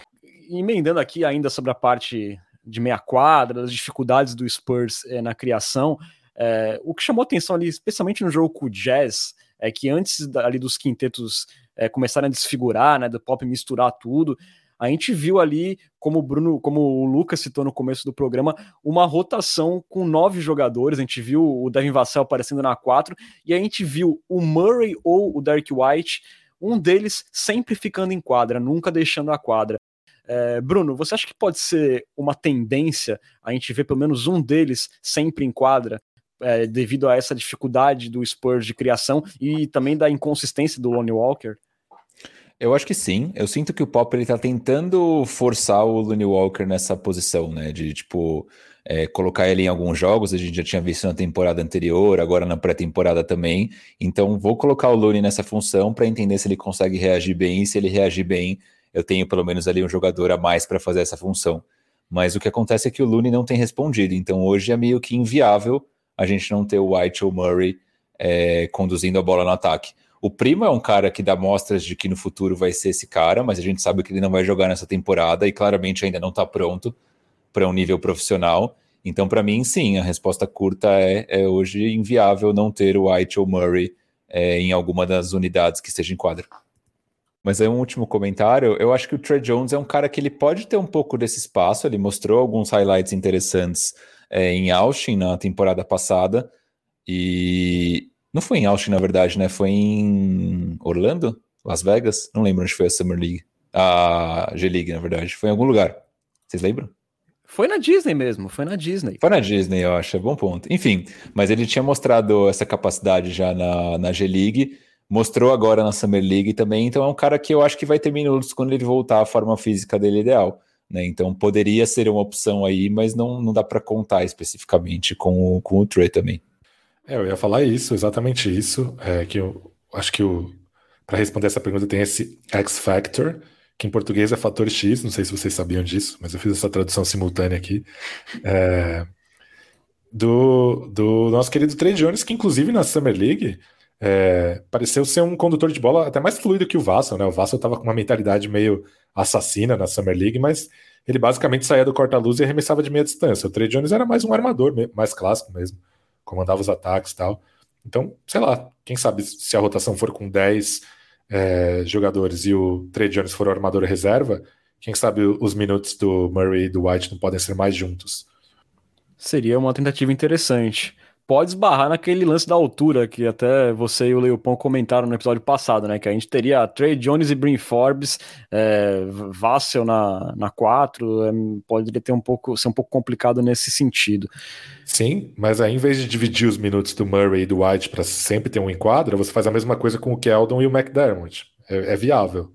emendando aqui ainda sobre a parte de meia quadra, das dificuldades do Spurs é, na criação, é, o que chamou atenção ali, especialmente no jogo com o Jazz, é que antes ali dos quintetos é, começarem a desfigurar, né, do pop misturar tudo, a gente viu ali, como o Bruno, como o Lucas citou no começo do programa, uma rotação com nove jogadores. A gente viu o Devin Vassell aparecendo na quatro, e a gente viu o Murray ou o Derek White, um deles sempre ficando em quadra, nunca deixando a quadra. É, Bruno, você acha que pode ser uma tendência a gente ver pelo menos um deles sempre em quadra é, devido a essa dificuldade do Spurs de criação e também da inconsistência do Lonnie Walker? Eu acho que sim. Eu sinto que o Pop ele tá tentando forçar o Lonnie Walker nessa posição, né? De tipo é, colocar ele em alguns jogos. A gente já tinha visto na temporada anterior, agora na pré-temporada também. Então vou colocar o Looney nessa função para entender se ele consegue reagir bem. E se ele reagir bem, eu tenho pelo menos ali um jogador a mais para fazer essa função. Mas o que acontece é que o Looney não tem respondido. Então hoje é meio que inviável a gente não ter o White ou Murray é, conduzindo a bola no ataque. O Primo é um cara que dá mostras de que no futuro vai ser esse cara, mas a gente sabe que ele não vai jogar nessa temporada e claramente ainda não está pronto para um nível profissional. Então, para mim, sim, a resposta curta é, é, hoje inviável não ter o White ou Murray é, em alguma das unidades que esteja em quadra. Mas aí um último comentário, eu acho que o Trey Jones é um cara que ele pode ter um pouco desse espaço, ele mostrou alguns highlights interessantes é, em Austin na temporada passada. E não foi em Austin, na verdade, né? Foi em Orlando? Las Vegas? Não lembro onde foi a Summer League. A G-League, na verdade. Foi em algum lugar. Vocês lembram? Foi na Disney mesmo, foi na Disney. Foi na Disney, eu acho, é bom ponto. Enfim, mas ele tinha mostrado essa capacidade já na, na G-League, mostrou agora na Summer League também, então é um cara que eu acho que vai ter minutos quando ele voltar à forma física dele ideal. Né? Então poderia ser uma opção aí, mas não, não dá para contar especificamente com o, com o Trey também. É, eu ia falar isso, exatamente isso, é, que eu acho que para responder essa pergunta tem esse X Factor, que em português é fator X, não sei se vocês sabiam disso, mas eu fiz essa tradução simultânea aqui, é, do, do nosso querido Trey Jones, que inclusive na Summer League é, pareceu ser um condutor de bola até mais fluido que o Vassell, né? O Vassell estava com uma mentalidade meio assassina na Summer League, mas ele basicamente saía do corta-luz e arremessava de meia distância. O Trey Jones era mais um armador, mais clássico mesmo, comandava os ataques e tal. Então, sei lá, quem sabe se a rotação for com 10 é, jogadores e o Trey Jones for o armador reserva, quem sabe os minutos do Murray e do White não podem ser mais juntos. Seria uma tentativa interessante. Pode esbarrar naquele lance da altura que até você e o Leopão comentaram no episódio passado, né? Que a gente teria Trey Jones e Brin Forbes, é, Vassell na, na 4, é, poderia ter um pouco, ser um pouco complicado nesse sentido. Sim, mas aí em vez de dividir os minutos do Murray e do White para sempre ter um enquadro, você faz a mesma coisa com o Keldon e o McDermott. É, é viável.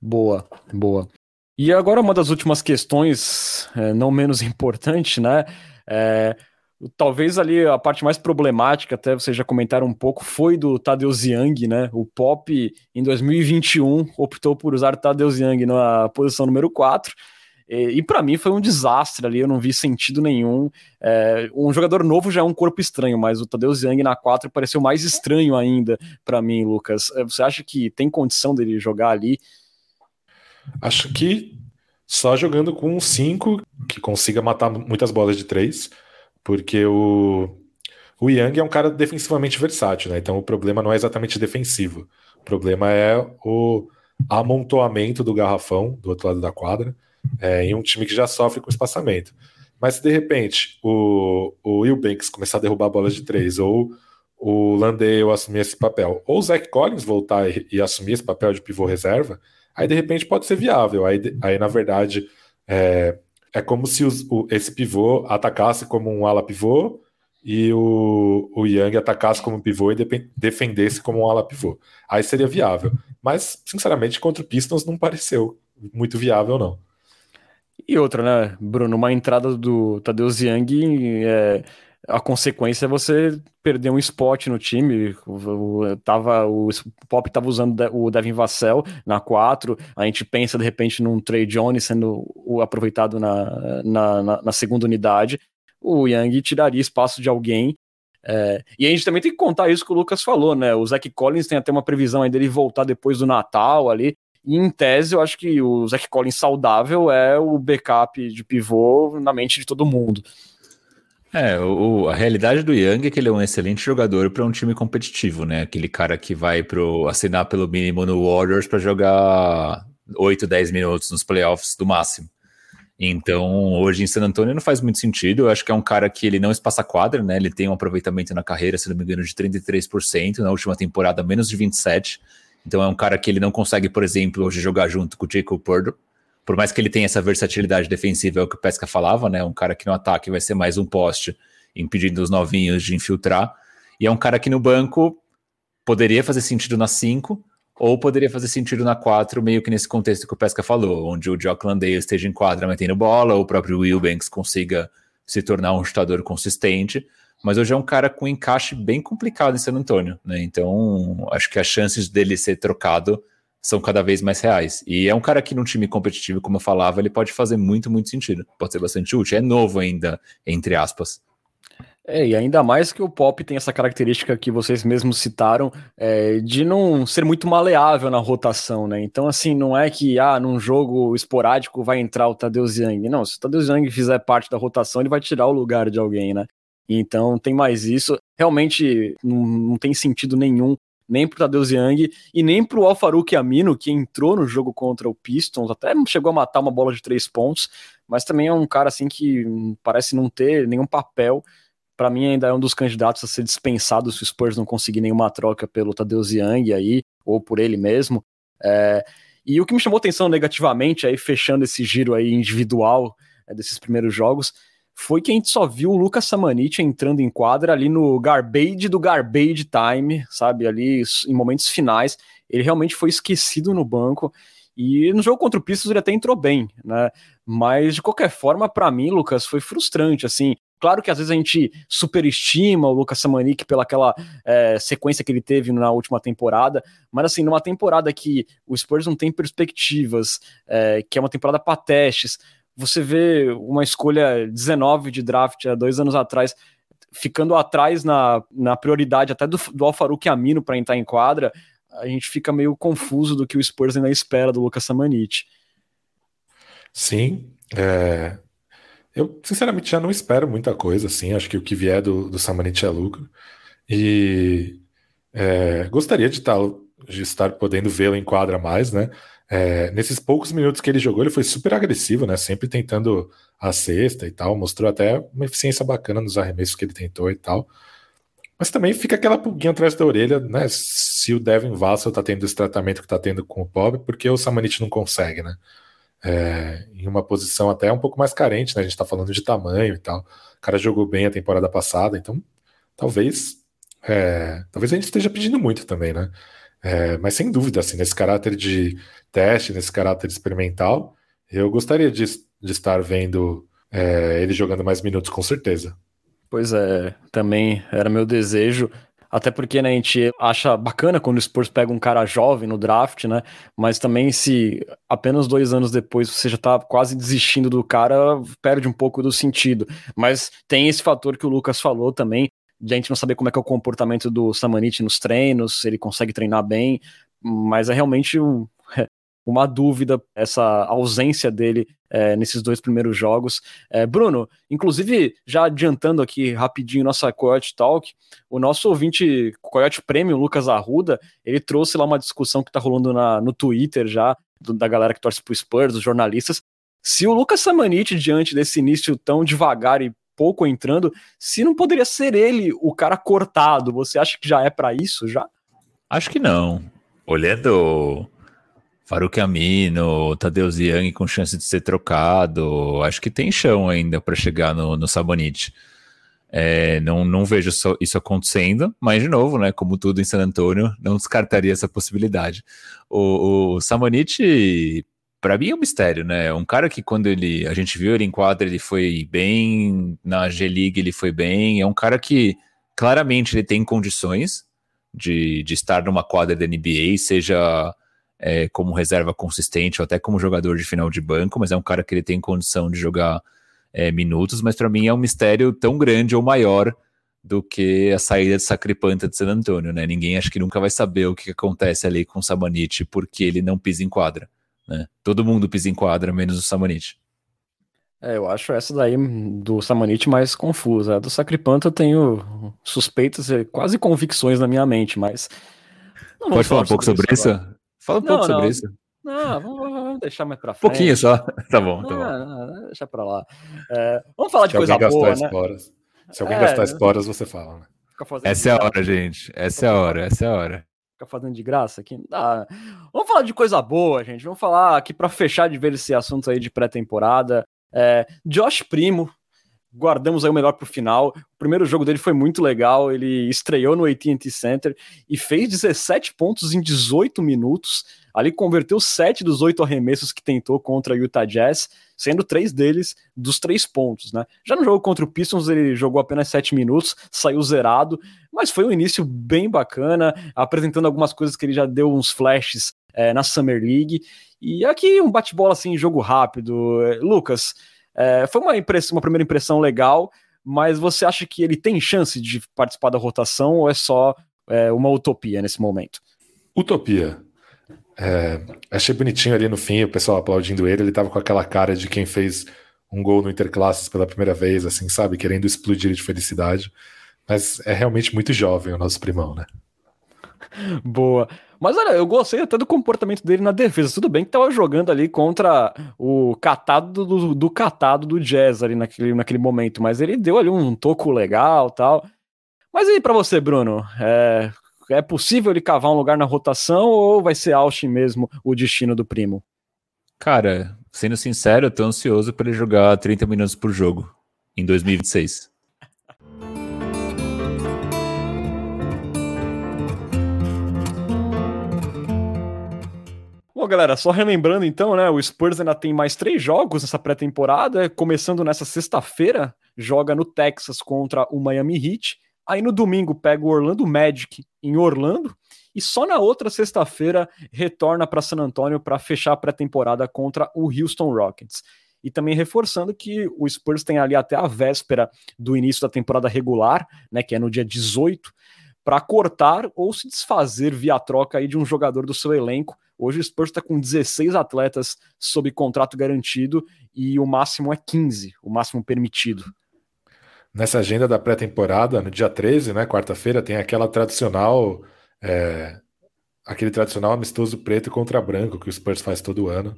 Boa, boa. E agora uma das últimas questões, é, não menos importante, né? É, talvez ali a parte mais problemática, até vocês já comentaram um pouco, foi do Tadeusz Young, né? O Pop em 2021 optou por usar o Tadeusz Young na posição número 4 e, e para mim foi um desastre ali, eu não vi sentido nenhum. É, um jogador novo já é um corpo estranho, mas o Tadeu Zhang na 4 pareceu mais estranho ainda para mim, Lucas. É, você acha que tem condição dele jogar ali? Acho que só jogando com um 5 que consiga matar muitas bolas de 3, porque o, o Yang é um cara defensivamente versátil, né? Então o problema não é exatamente defensivo. O problema é o amontoamento do garrafão do outro lado da quadra é, em um time que já sofre com espaçamento. Mas se de repente o, o Will Banks começar a derrubar bolas de três, ou o Landale assumir esse papel, ou o Zach Collins voltar e, e, assumir esse papel de pivô reserva, aí de repente pode ser viável. Aí, aí na verdade, é, é como se os, o, esse pivô atacasse como um ala pivô e o, o Young atacasse como pivô e de, defendesse como um ala pivô. Aí seria viável. Mas, sinceramente, contra o Pistons não pareceu muito viável, não. E outra, né, Bruno, uma entrada do Tadeu Young, é, a consequência é você perder um spot no time. O, tava, o Pop estava usando o Devin Vassell na 4, a gente pensa de repente num Trey Jones sendo aproveitado na, na, na, na segunda unidade. O Young tiraria espaço de alguém é, e a gente também tem que contar isso que o Lucas falou, né? O Zach Collins tem até uma previsão aí dele voltar depois do Natal ali. E em tese, eu acho que o Zach Collins saudável é o backup de pivô na mente de todo mundo. É, o, a realidade do Young é que ele é um excelente jogador para um time competitivo, né? Aquele cara que vai pro, assinar pelo mínimo no Warriors para jogar 8, 10 minutos nos playoffs do máximo. Então, hoje em San Antonio não faz muito sentido. Eu acho que é um cara que ele não espaça quadra, né? Ele tem um aproveitamento na carreira, se não me engano, de 33%, na última temporada menos de 27%. Então é um cara que ele não consegue, por exemplo, hoje jogar junto com o Jacob Purdo. Por mais que ele tenha essa versatilidade defensiva, é o que o Pesca falava, né? Um cara que no ataque vai ser mais um poste, impedindo os novinhos de infiltrar. E é um cara que no banco poderia fazer sentido na 5, ou poderia fazer sentido na 4, meio que nesse contexto que o Pesca falou, onde o Jock Landale esteja em quadra metendo bola, ou o próprio Will Banks consiga se tornar um chutador consistente mas hoje é um cara com encaixe bem complicado em San Antônio, né? Então, acho que as chances dele ser trocado são cada vez mais reais. E é um cara que num time competitivo, como eu falava, ele pode fazer muito, muito sentido. Pode ser bastante útil. É novo ainda, entre aspas. É, e ainda mais que o pop tem essa característica que vocês mesmos citaram, é, de não ser muito maleável na rotação, né? Então, assim, não é que, ah, num jogo esporádico vai entrar o Tadeu Zhang. Não, se o Tadeu Zhang fizer parte da rotação, ele vai tirar o lugar de alguém, né? Então tem mais isso. Realmente não, não tem sentido nenhum nem pro Tadeu Young e nem pro Alfaruque Amino, que entrou no jogo contra o Pistons, até chegou a matar uma bola de três pontos, mas também é um cara assim que parece não ter nenhum papel. Para mim ainda é um dos candidatos a ser dispensado se o Spurs não conseguir nenhuma troca pelo Tadeu Young aí, ou por ele mesmo. É, e o que me chamou atenção negativamente, aí fechando esse giro aí individual é, desses primeiros jogos, foi que a gente só viu o Lucas Samanit entrando em quadra ali no garbage do garbage time, sabe? Ali em momentos finais. Ele realmente foi esquecido no banco. E no jogo contra o Pistons ele até entrou bem, né? Mas de qualquer forma, para mim, Lucas, foi frustrante. Assim, claro que às vezes a gente superestima o Lucas Samanik pelaquela é, sequência que ele teve na última temporada, mas assim, numa temporada que o Spurs não tem perspectivas, é, que é uma temporada para testes, você vê uma escolha 19 de draft há dois anos atrás ficando atrás na, na prioridade até do, do Alfaruque Amino para entrar em quadra, a gente fica meio confuso do que o Spurs ainda espera do Lucas Samanit. Sim, é... eu sinceramente já não espero muita coisa, assim, acho que o que vier do, do Samanit é lucro, e é... gostaria de, estar de estar podendo vê-lo em quadra mais, né, é... nesses poucos minutos que ele jogou, ele foi super agressivo, né, sempre tentando a cesta e tal, mostrou até uma eficiência bacana nos arremessos que ele tentou e tal, mas também fica aquela pulguinha atrás da orelha, né? Se o Devin Vassell tá tendo esse tratamento que tá tendo com o Pobre, porque o Samanit não consegue, né? É, em uma posição até um pouco mais carente, né? A gente tá falando de tamanho e tal. O cara jogou bem a temporada passada, então talvez. É, talvez a gente esteja pedindo muito também, né? É, mas sem dúvida, assim, nesse caráter de teste, nesse caráter experimental, eu gostaria de, de estar vendo é, ele jogando mais minutos, com certeza. Pois é, também era meu desejo. Até porque né, a gente acha bacana quando o Spurs pega um cara jovem no draft, né? Mas também se apenas dois anos depois você já tá quase desistindo do cara, perde um pouco do sentido. Mas tem esse fator que o Lucas falou também, de a gente não saber como é que é o comportamento do Samanit nos treinos, se ele consegue treinar bem, mas é realmente um, uma dúvida essa ausência dele é, nesses dois primeiros jogos. É, Bruno, inclusive, já adiantando aqui rapidinho nossa Coyote Talk, o nosso ouvinte Coyote Premium, Lucas Arruda, ele trouxe lá uma discussão que está rolando na, no Twitter já, do, da galera que torce pro Spurs, dos jornalistas. Se o Lucas Samanit, diante desse início tão devagar e pouco entrando, se não poderia ser ele o cara cortado, você acha que já é para isso já? Acho que não. Olhando Faruk Amino, Tadeusz Young com chance de ser trocado. Acho que tem chão ainda para chegar no, no Sabonis. É, não, não vejo isso acontecendo, mas de novo, né, como tudo em San Antônio, não descartaria essa possibilidade. O, o Samonite, para mim é um mistério, né? Um cara que quando ele a gente viu ele em quadra, ele foi bem, na G-League ele foi bem, é um cara que claramente ele tem condições de, de estar numa quadra da NBA, seja é, como reserva consistente ou até como jogador de final de banco, mas é um cara que ele tem condição de jogar é, minutos, mas para mim é um mistério tão grande ou maior do que a saída de Sacripanta de San Antônio, né? Ninguém acho que nunca vai saber o que acontece ali com o Samanit porque ele não pisa em quadra, né? Todo mundo pisa em quadra, menos o Samanit. É, eu acho essa daí do Samanit mais confusa. A do Sacripanta eu tenho suspeitas e quase convicções na minha mente, mas. Pode falar um pouco sobre isso? Fala um não, pouco não. sobre isso. Não, vamos, vamos, deixar mais pra frente. Pouquinho só. Tá bom, tá não, bom. deixa pra lá. É, vamos falar de Se coisa boa, né? Esporas. Se alguém é, gastar esporas, você fala, né? Essa é a hora, gente. Essa é a hora, essa é a hora. Ficar fazendo de graça aqui? Não dá. Vamos falar de coisa boa, gente. Vamos falar aqui para fechar de ver esse assunto aí de pré-temporada. É, Josh Primo, guardamos aí o melhor para o final. O primeiro jogo dele foi muito legal, ele estreou no AT&T Center e fez 17 pontos em 18 minutos. Ali converteu 7 dos 8 arremessos que tentou contra o Utah Jazz, sendo três deles dos três pontos, né? Já no jogo contra o Pistons ele jogou apenas 7 minutos, saiu zerado, mas foi um início bem bacana, apresentando algumas coisas que ele já deu uns flashes é, na Summer League. E aqui um bate-bola assim, jogo rápido. Lucas, é, foi uma, impressão, uma primeira impressão legal, mas você acha que ele tem chance de participar da rotação ou é só é, uma utopia nesse momento? Utopia. É, achei bonitinho ali no fim, o pessoal aplaudindo ele, ele tava com aquela cara de quem fez um gol no Interclasses pela primeira vez, assim, sabe? Querendo explodir de felicidade. Mas é realmente muito jovem o nosso primão, né? Boa. Mas olha, eu gostei até do comportamento dele na defesa. Tudo bem que tava jogando ali contra o catado do, do catado do Jazz ali naquele, naquele momento, mas ele deu ali um toco legal tal. Mas aí para você, Bruno, é, é possível ele cavar um lugar na rotação ou vai ser Austin mesmo o destino do primo? Cara, sendo sincero, eu tô ansioso para ele jogar 30 minutos por jogo em 2026. Bom, galera, só relembrando então, né? O Spurs ainda tem mais três jogos nessa pré-temporada. Começando nessa sexta-feira, joga no Texas contra o Miami Heat. Aí no domingo pega o Orlando Magic em Orlando. E só na outra sexta-feira retorna para San Antonio para fechar a pré-temporada contra o Houston Rockets. E também reforçando que o Spurs tem ali até a véspera do início da temporada regular, né, que é no dia 18, para cortar ou se desfazer via troca aí de um jogador do seu elenco Hoje o Spurs está com 16 atletas sob contrato garantido e o máximo é 15, o máximo permitido. Nessa agenda da pré-temporada, no dia 13, né, quarta-feira, tem aquela tradicional, é, aquele tradicional amistoso preto contra branco que o Spurs faz todo ano,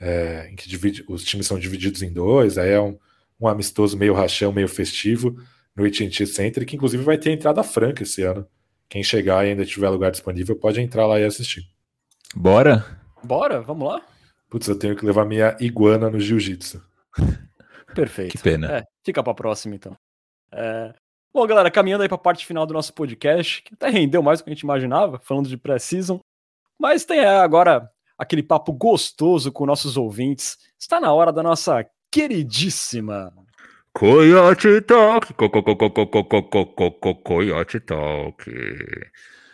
é, em que divide, os times são divididos em dois, aí é um, um amistoso meio rachão, meio festivo, no AT&T Center, que inclusive vai ter entrada franca esse ano. Quem chegar e ainda tiver lugar disponível pode entrar lá e assistir. Bora? Bora, vamos lá? Putz, eu tenho que levar minha iguana no jiu-jitsu. Perfeito. Que pena. É, fica pra próxima, então. É... Bom, galera, caminhando aí pra parte final do nosso podcast, que até rendeu mais do que a gente imaginava, falando de pré-season. Mas tem é, agora aquele papo gostoso com nossos ouvintes. Está na hora da nossa queridíssima Coyote Talk. Coyote Talk.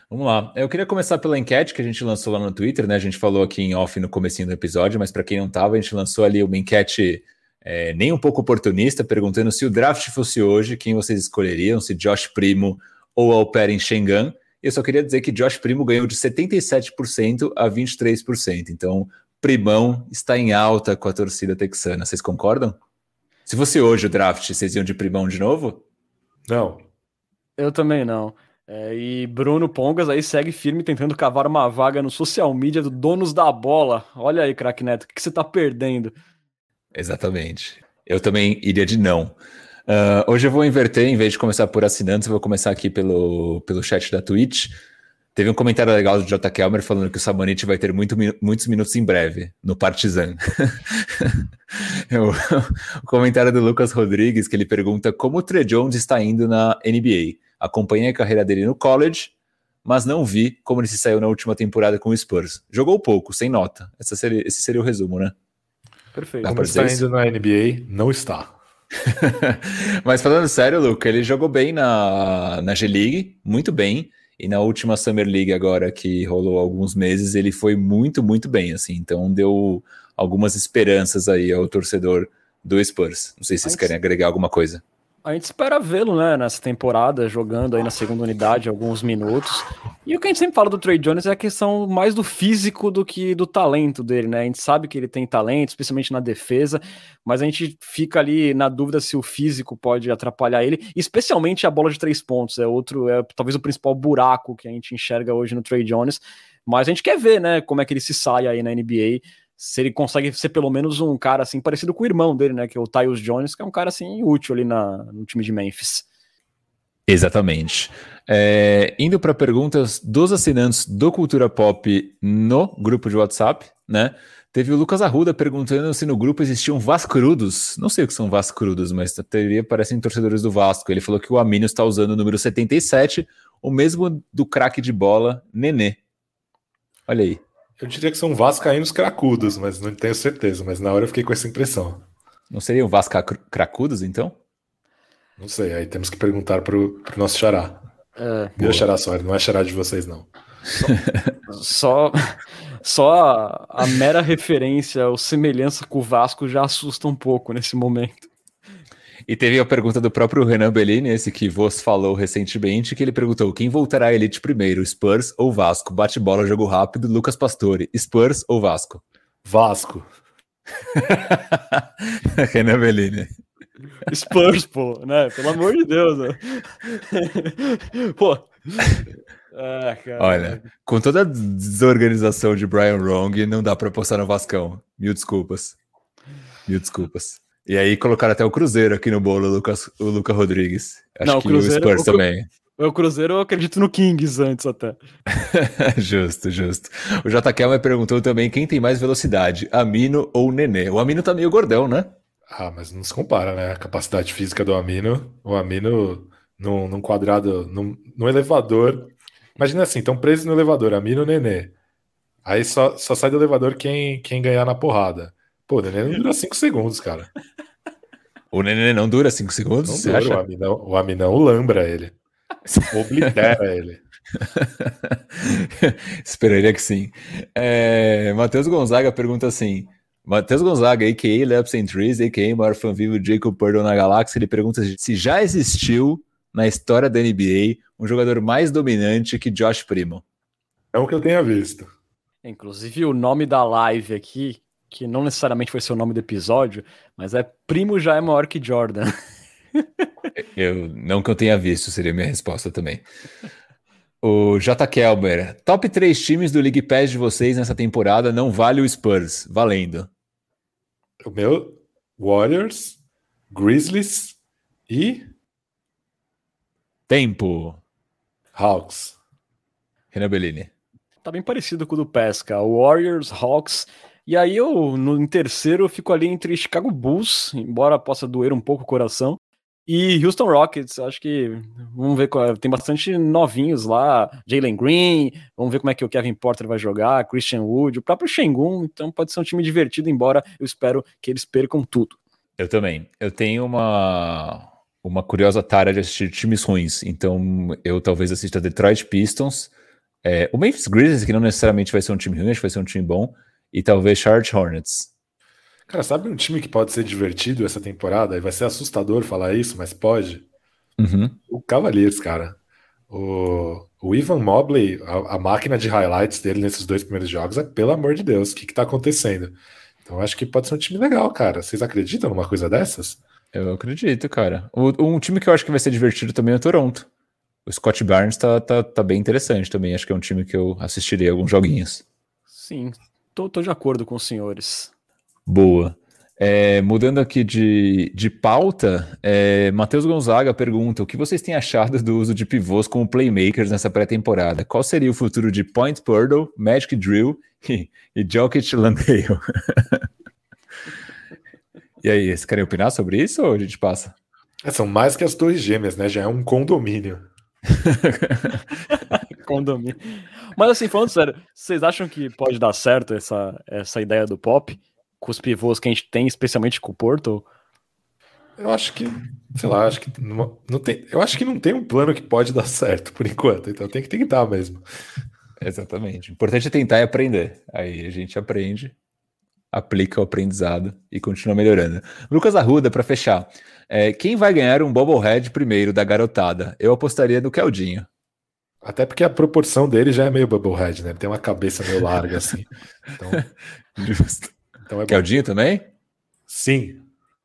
Vamos lá. Eu queria começar pela enquete que a gente lançou lá no Twitter, né? A gente falou aqui em off no comecinho do episódio, mas para quem não estava, a gente lançou ali uma enquete é, nem um pouco oportunista, perguntando se o draft fosse hoje, quem vocês escolheriam, se Josh Primo ou Alperen Schengen. Eu só queria dizer que Josh Primo ganhou de 77% a 23%. Então, Primão está em alta com a torcida texana. Vocês concordam? Se fosse hoje o draft, vocês iam de Primão de novo? Não. Eu também não. É, e Bruno Pongas aí segue firme tentando cavar uma vaga no social media do Donos da Bola. Olha aí, craque Neto, o que, você tá perdendo? Exatamente. Eu também iria de não. Uh, hoje eu vou inverter, em vez de começar por assinantes, eu vou começar aqui pelo, pelo chat da Twitch. Teve um comentário legal do J. Kelmer falando que o Samonite vai ter muito, muitos minutos em breve no Partizan. o comentário do Lucas Rodrigues, que ele pergunta como o Tre Jones está indo na NBA. Acompanhei a carreira dele no college, mas não vi como ele se saiu na última temporada com o Spurs. Jogou pouco, sem nota. Seria, esse seria o resumo, né? Perfeito. Como está indo na NBA, não está. mas falando sério, Luca, ele jogou bem na, na G-League, muito bem. E na última Summer League agora, que rolou alguns meses, ele foi muito, muito bem, assim. Então deu algumas esperanças aí ao torcedor do Spurs. Não sei se vocês querem agregar alguma coisa. A gente espera vê-lo, né, nessa temporada, jogando aí na segunda unidade alguns minutos. E o que a gente sempre fala do Trey Jones é a questão mais do físico do que do talento dele, né? A gente sabe que ele tem talento, especialmente na defesa, mas a gente fica ali na dúvida se o físico pode atrapalhar ele, especialmente a bola de três pontos. É outro, é talvez o principal buraco que a gente enxerga hoje no Trey Jones. Mas a gente quer ver, né, como é que ele se sai aí na NBA se ele consegue ser pelo menos um cara assim parecido com o irmão dele, né, que é o Tyus Jones, que é um cara assim útil ali na, no time de Memphis. Exatamente. É, indo para perguntas dos assinantes do Cultura Pop no grupo de WhatsApp, né? Teve o Lucas Arruda perguntando se no grupo existiam Vascrudos. Não sei o que são Vascrudos, mas na teoria parecem torcedores do Vasco. Ele falou que o Amino está usando o número 77, o mesmo do craque de bola, Nenê. Olha aí. Eu diria que são vascaínos cracudos, mas não tenho certeza. Mas na hora eu fiquei com essa impressão. Não seriam vasca cracudos, então? Não sei, aí temos que perguntar pro, pro nosso xará. É, Meu xará só, não é xará de vocês, não. Só, só, só a, a, mera referência ou semelhança com o Vasco já assusta um pouco nesse momento. E teve a pergunta do próprio Renan Bellini, esse que vos falou recentemente, que ele perguntou quem voltará à elite primeiro, Spurs ou Vasco? Bate bola, jogo rápido, Lucas Pastore, Spurs ou Vasco? Vasco. Renan Bellini. Spurs, pô, né? Pelo amor de Deus. Né? pô. Ah, Olha, com toda a desorganização de Brian Wrong, não dá pra apostar no Vascão. Mil desculpas. Mil desculpas. E aí colocaram até o Cruzeiro aqui no bolo, o Lucas, o Luca Rodrigues. Acho não, que o, Cruzeiro, o Spurs o, também. O Cruzeiro eu acredito no Kings antes até. justo, justo. O JK me perguntou também quem tem mais velocidade, Amino ou Nenê. O Amino tá meio gordão, né? Ah, mas não se compara, né? A capacidade física do Amino. O Amino num, num quadrado, num, num, elevador. Imagina assim, estão presos no elevador, Amino e Nenê. Aí só, só sai do elevador quem, quem ganhar na porrada. Pô, o Nenê não dura 5 segundos, cara. O Nenê não dura 5 segundos? Não dura, acha? O, Aminão, o Aminão lambra ele. Oblitera ele. Esperaria que sim. É, Matheus Gonzaga pergunta assim: Matheus Gonzaga, a.k.a. Labs and Trees, a.k.a. maior fã vivo Jacob Purdle na galáxia, ele pergunta se já existiu na história da NBA um jogador mais dominante que Josh Primo. É o que eu tenha visto. Inclusive, o nome da live aqui, que não necessariamente foi ser o nome do episódio, mas é Primo já é maior que Jordan. Eu, não que eu tenha visto, seria minha resposta também. O J. Kelber, top 3 times do League Pass de vocês nessa temporada não vale o Spurs, valendo. O meu, Warriors, Grizzlies e. Tempo. Hawks. Renan Bellini. Tá bem parecido com o do Pesca. Warriors, Hawks. E aí eu, no em terceiro, eu fico ali entre Chicago Bulls, embora possa doer um pouco o coração, e Houston Rockets, acho que vamos ver, tem bastante novinhos lá, Jalen Green, vamos ver como é que o Kevin Porter vai jogar, Christian Wood, o próprio Shengun, então pode ser um time divertido, embora eu espero que eles percam tudo. Eu também. Eu tenho uma uma curiosa tara de assistir times ruins, então eu talvez assista Detroit Pistons, é, o Memphis Grizzlies, que não necessariamente vai ser um time ruim, acho que vai ser um time bom, e talvez Charlotte Hornets. Cara, sabe um time que pode ser divertido essa temporada? E vai ser assustador falar isso, mas pode. Uhum. O Cavaliers, cara. O, o Ivan Mobley, a, a, máquina de highlights dele nesses dois primeiros jogos é, pelo amor de Deus, o que, que tá acontecendo? Então acho que pode ser um time legal, cara. Vocês acreditam numa coisa dessas? Eu acredito, cara. O, um time que eu acho que vai ser divertido também é o Toronto. O Scott Barnes tá, tá, tá bem interessante também. Acho que é um time que eu assistirei alguns joguinhos. Sim, tô, tô de acordo com os senhores. Boa. É, mudando aqui de, de pauta, é, Matheus Gonzaga pergunta: o que vocês têm achado do uso de pivôs como playmakers nessa pré-temporada? Qual seria o futuro de Point Purdle, Magic Drill e, e Jokic Landale? e aí, vocês querem opinar sobre isso ou a gente passa? É, são mais que as torres gêmeas, né? Já é um condomínio. condomínio. Mas assim, falando sério, vocês acham que pode dar certo essa, essa ideia do pop? com os pivôs que a gente tem, especialmente com o Porto? Eu acho que, sei lá, acho que não, não, tem, eu acho que não tem um plano que pode dar certo por enquanto, então tem que tentar mesmo. Exatamente. O importante é tentar e aprender. Aí a gente aprende, aplica o aprendizado e continua melhorando. Lucas Arruda, para fechar. É, quem vai ganhar um Bobblehead primeiro da garotada? Eu apostaria no Keldinho. Até porque a proporção dele já é meio Bubblehead, né? Ele tem uma cabeça meio larga assim. Então... Justo. Então é Keldinho também? Sim.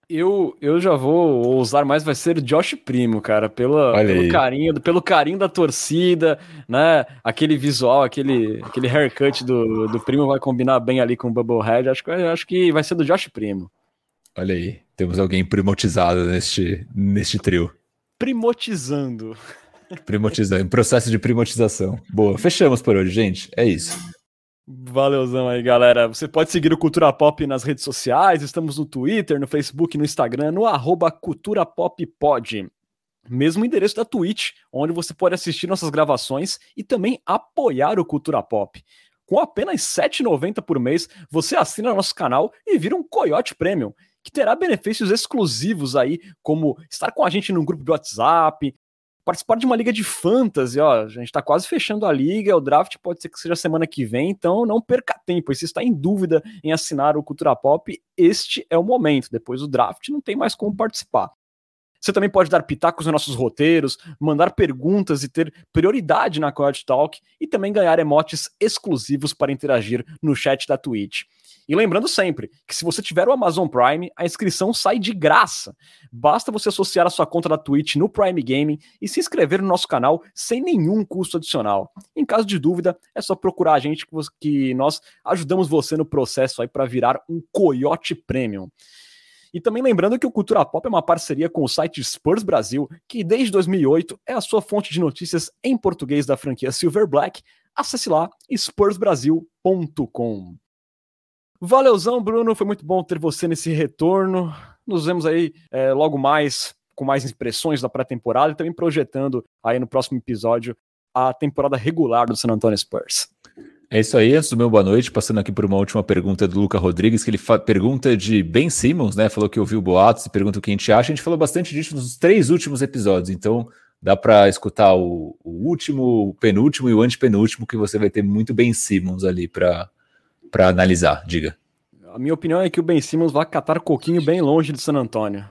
Eu, eu já vou usar mais, vai ser Josh Primo, cara, pela, pelo carinho, pelo carinho da torcida, né? Aquele visual, aquele, aquele haircut do, do Primo vai combinar bem ali com o Bubblehead. Acho que acho que vai ser do Josh Primo. Olha aí, temos alguém primotizado neste, neste trio. Primotizando. Primotizando, em processo de primotização. Boa, fechamos por hoje, gente. É isso. Valeuzão aí, galera. Você pode seguir o Cultura Pop nas redes sociais. Estamos no Twitter, no Facebook, no Instagram, no arroba Cultura Pop Pod. Mesmo endereço da Twitch, onde você pode assistir nossas gravações e também apoiar o Cultura Pop. Com apenas R$ 7,90 por mês, você assina nosso canal e vira um Coyote Premium, que terá benefícios exclusivos aí, como estar com a gente no grupo de WhatsApp, participar de uma liga de fantasy, ó, a gente está quase fechando a liga, o draft pode ser que seja semana que vem, então não perca tempo. E se está em dúvida em assinar o Cultura Pop, este é o momento. Depois do draft não tem mais como participar. Você também pode dar pitacos nos nossos roteiros, mandar perguntas e ter prioridade na Coyote Talk e também ganhar emotes exclusivos para interagir no chat da Twitch. E lembrando sempre que se você tiver o Amazon Prime, a inscrição sai de graça. Basta você associar a sua conta da Twitch no Prime Gaming e se inscrever no nosso canal sem nenhum custo adicional. Em caso de dúvida, é só procurar a gente que nós ajudamos você no processo aí para virar um Coyote Premium. E também lembrando que o Cultura Pop é uma parceria com o site Spurs Brasil, que desde 2008 é a sua fonte de notícias em português da franquia Silver Black. Acesse lá spursbrasil.com. Valeuzão, Bruno, foi muito bom ter você nesse retorno. Nos vemos aí é, logo mais com mais impressões da pré-temporada e também projetando aí no próximo episódio a temporada regular do San Antonio Spurs. É isso aí, antes do meu boa noite, passando aqui por uma última pergunta do Luca Rodrigues, que ele pergunta de Ben Simmons, né? Falou que ouviu boatos e pergunta o que a gente acha. A gente falou bastante disso nos três últimos episódios, então dá para escutar o, o, último, o penúltimo e o antepenúltimo, que você vai ter muito Ben Simmons ali para analisar. Diga. A minha opinião é que o Ben Simmons vai catar coquinho bem longe de San Antônio.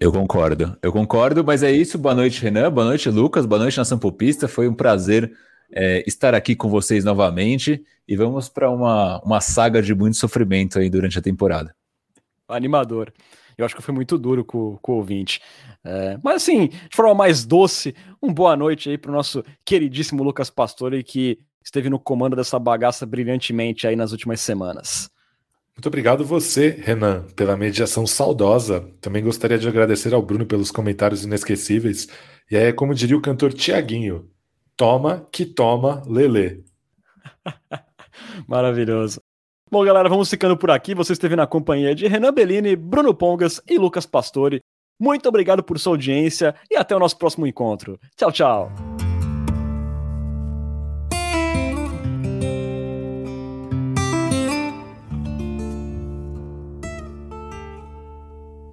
Eu concordo, eu concordo, mas é isso. Boa noite, Renan. Boa noite, Lucas. Boa noite, Nação Popista. Foi um prazer é, estar aqui com vocês novamente e vamos para uma, uma saga de muito sofrimento aí durante a temporada. Animador. Eu acho que foi muito duro com, com o ouvinte. É, mas assim, de forma mais doce, um boa noite aí para o nosso queridíssimo Lucas Pastore, que esteve no comando dessa bagaça brilhantemente aí nas últimas semanas. Muito obrigado você, Renan, pela mediação saudosa. Também gostaria de agradecer ao Bruno pelos comentários inesquecíveis. E é como diria o cantor Tiaguinho, toma que toma, Lele. Maravilhoso. Bom, galera, vamos ficando por aqui. Você esteve na companhia de Renan Bellini, Bruno Pongas e Lucas Pastore. Muito obrigado por sua audiência e até o nosso próximo encontro. Tchau, tchau.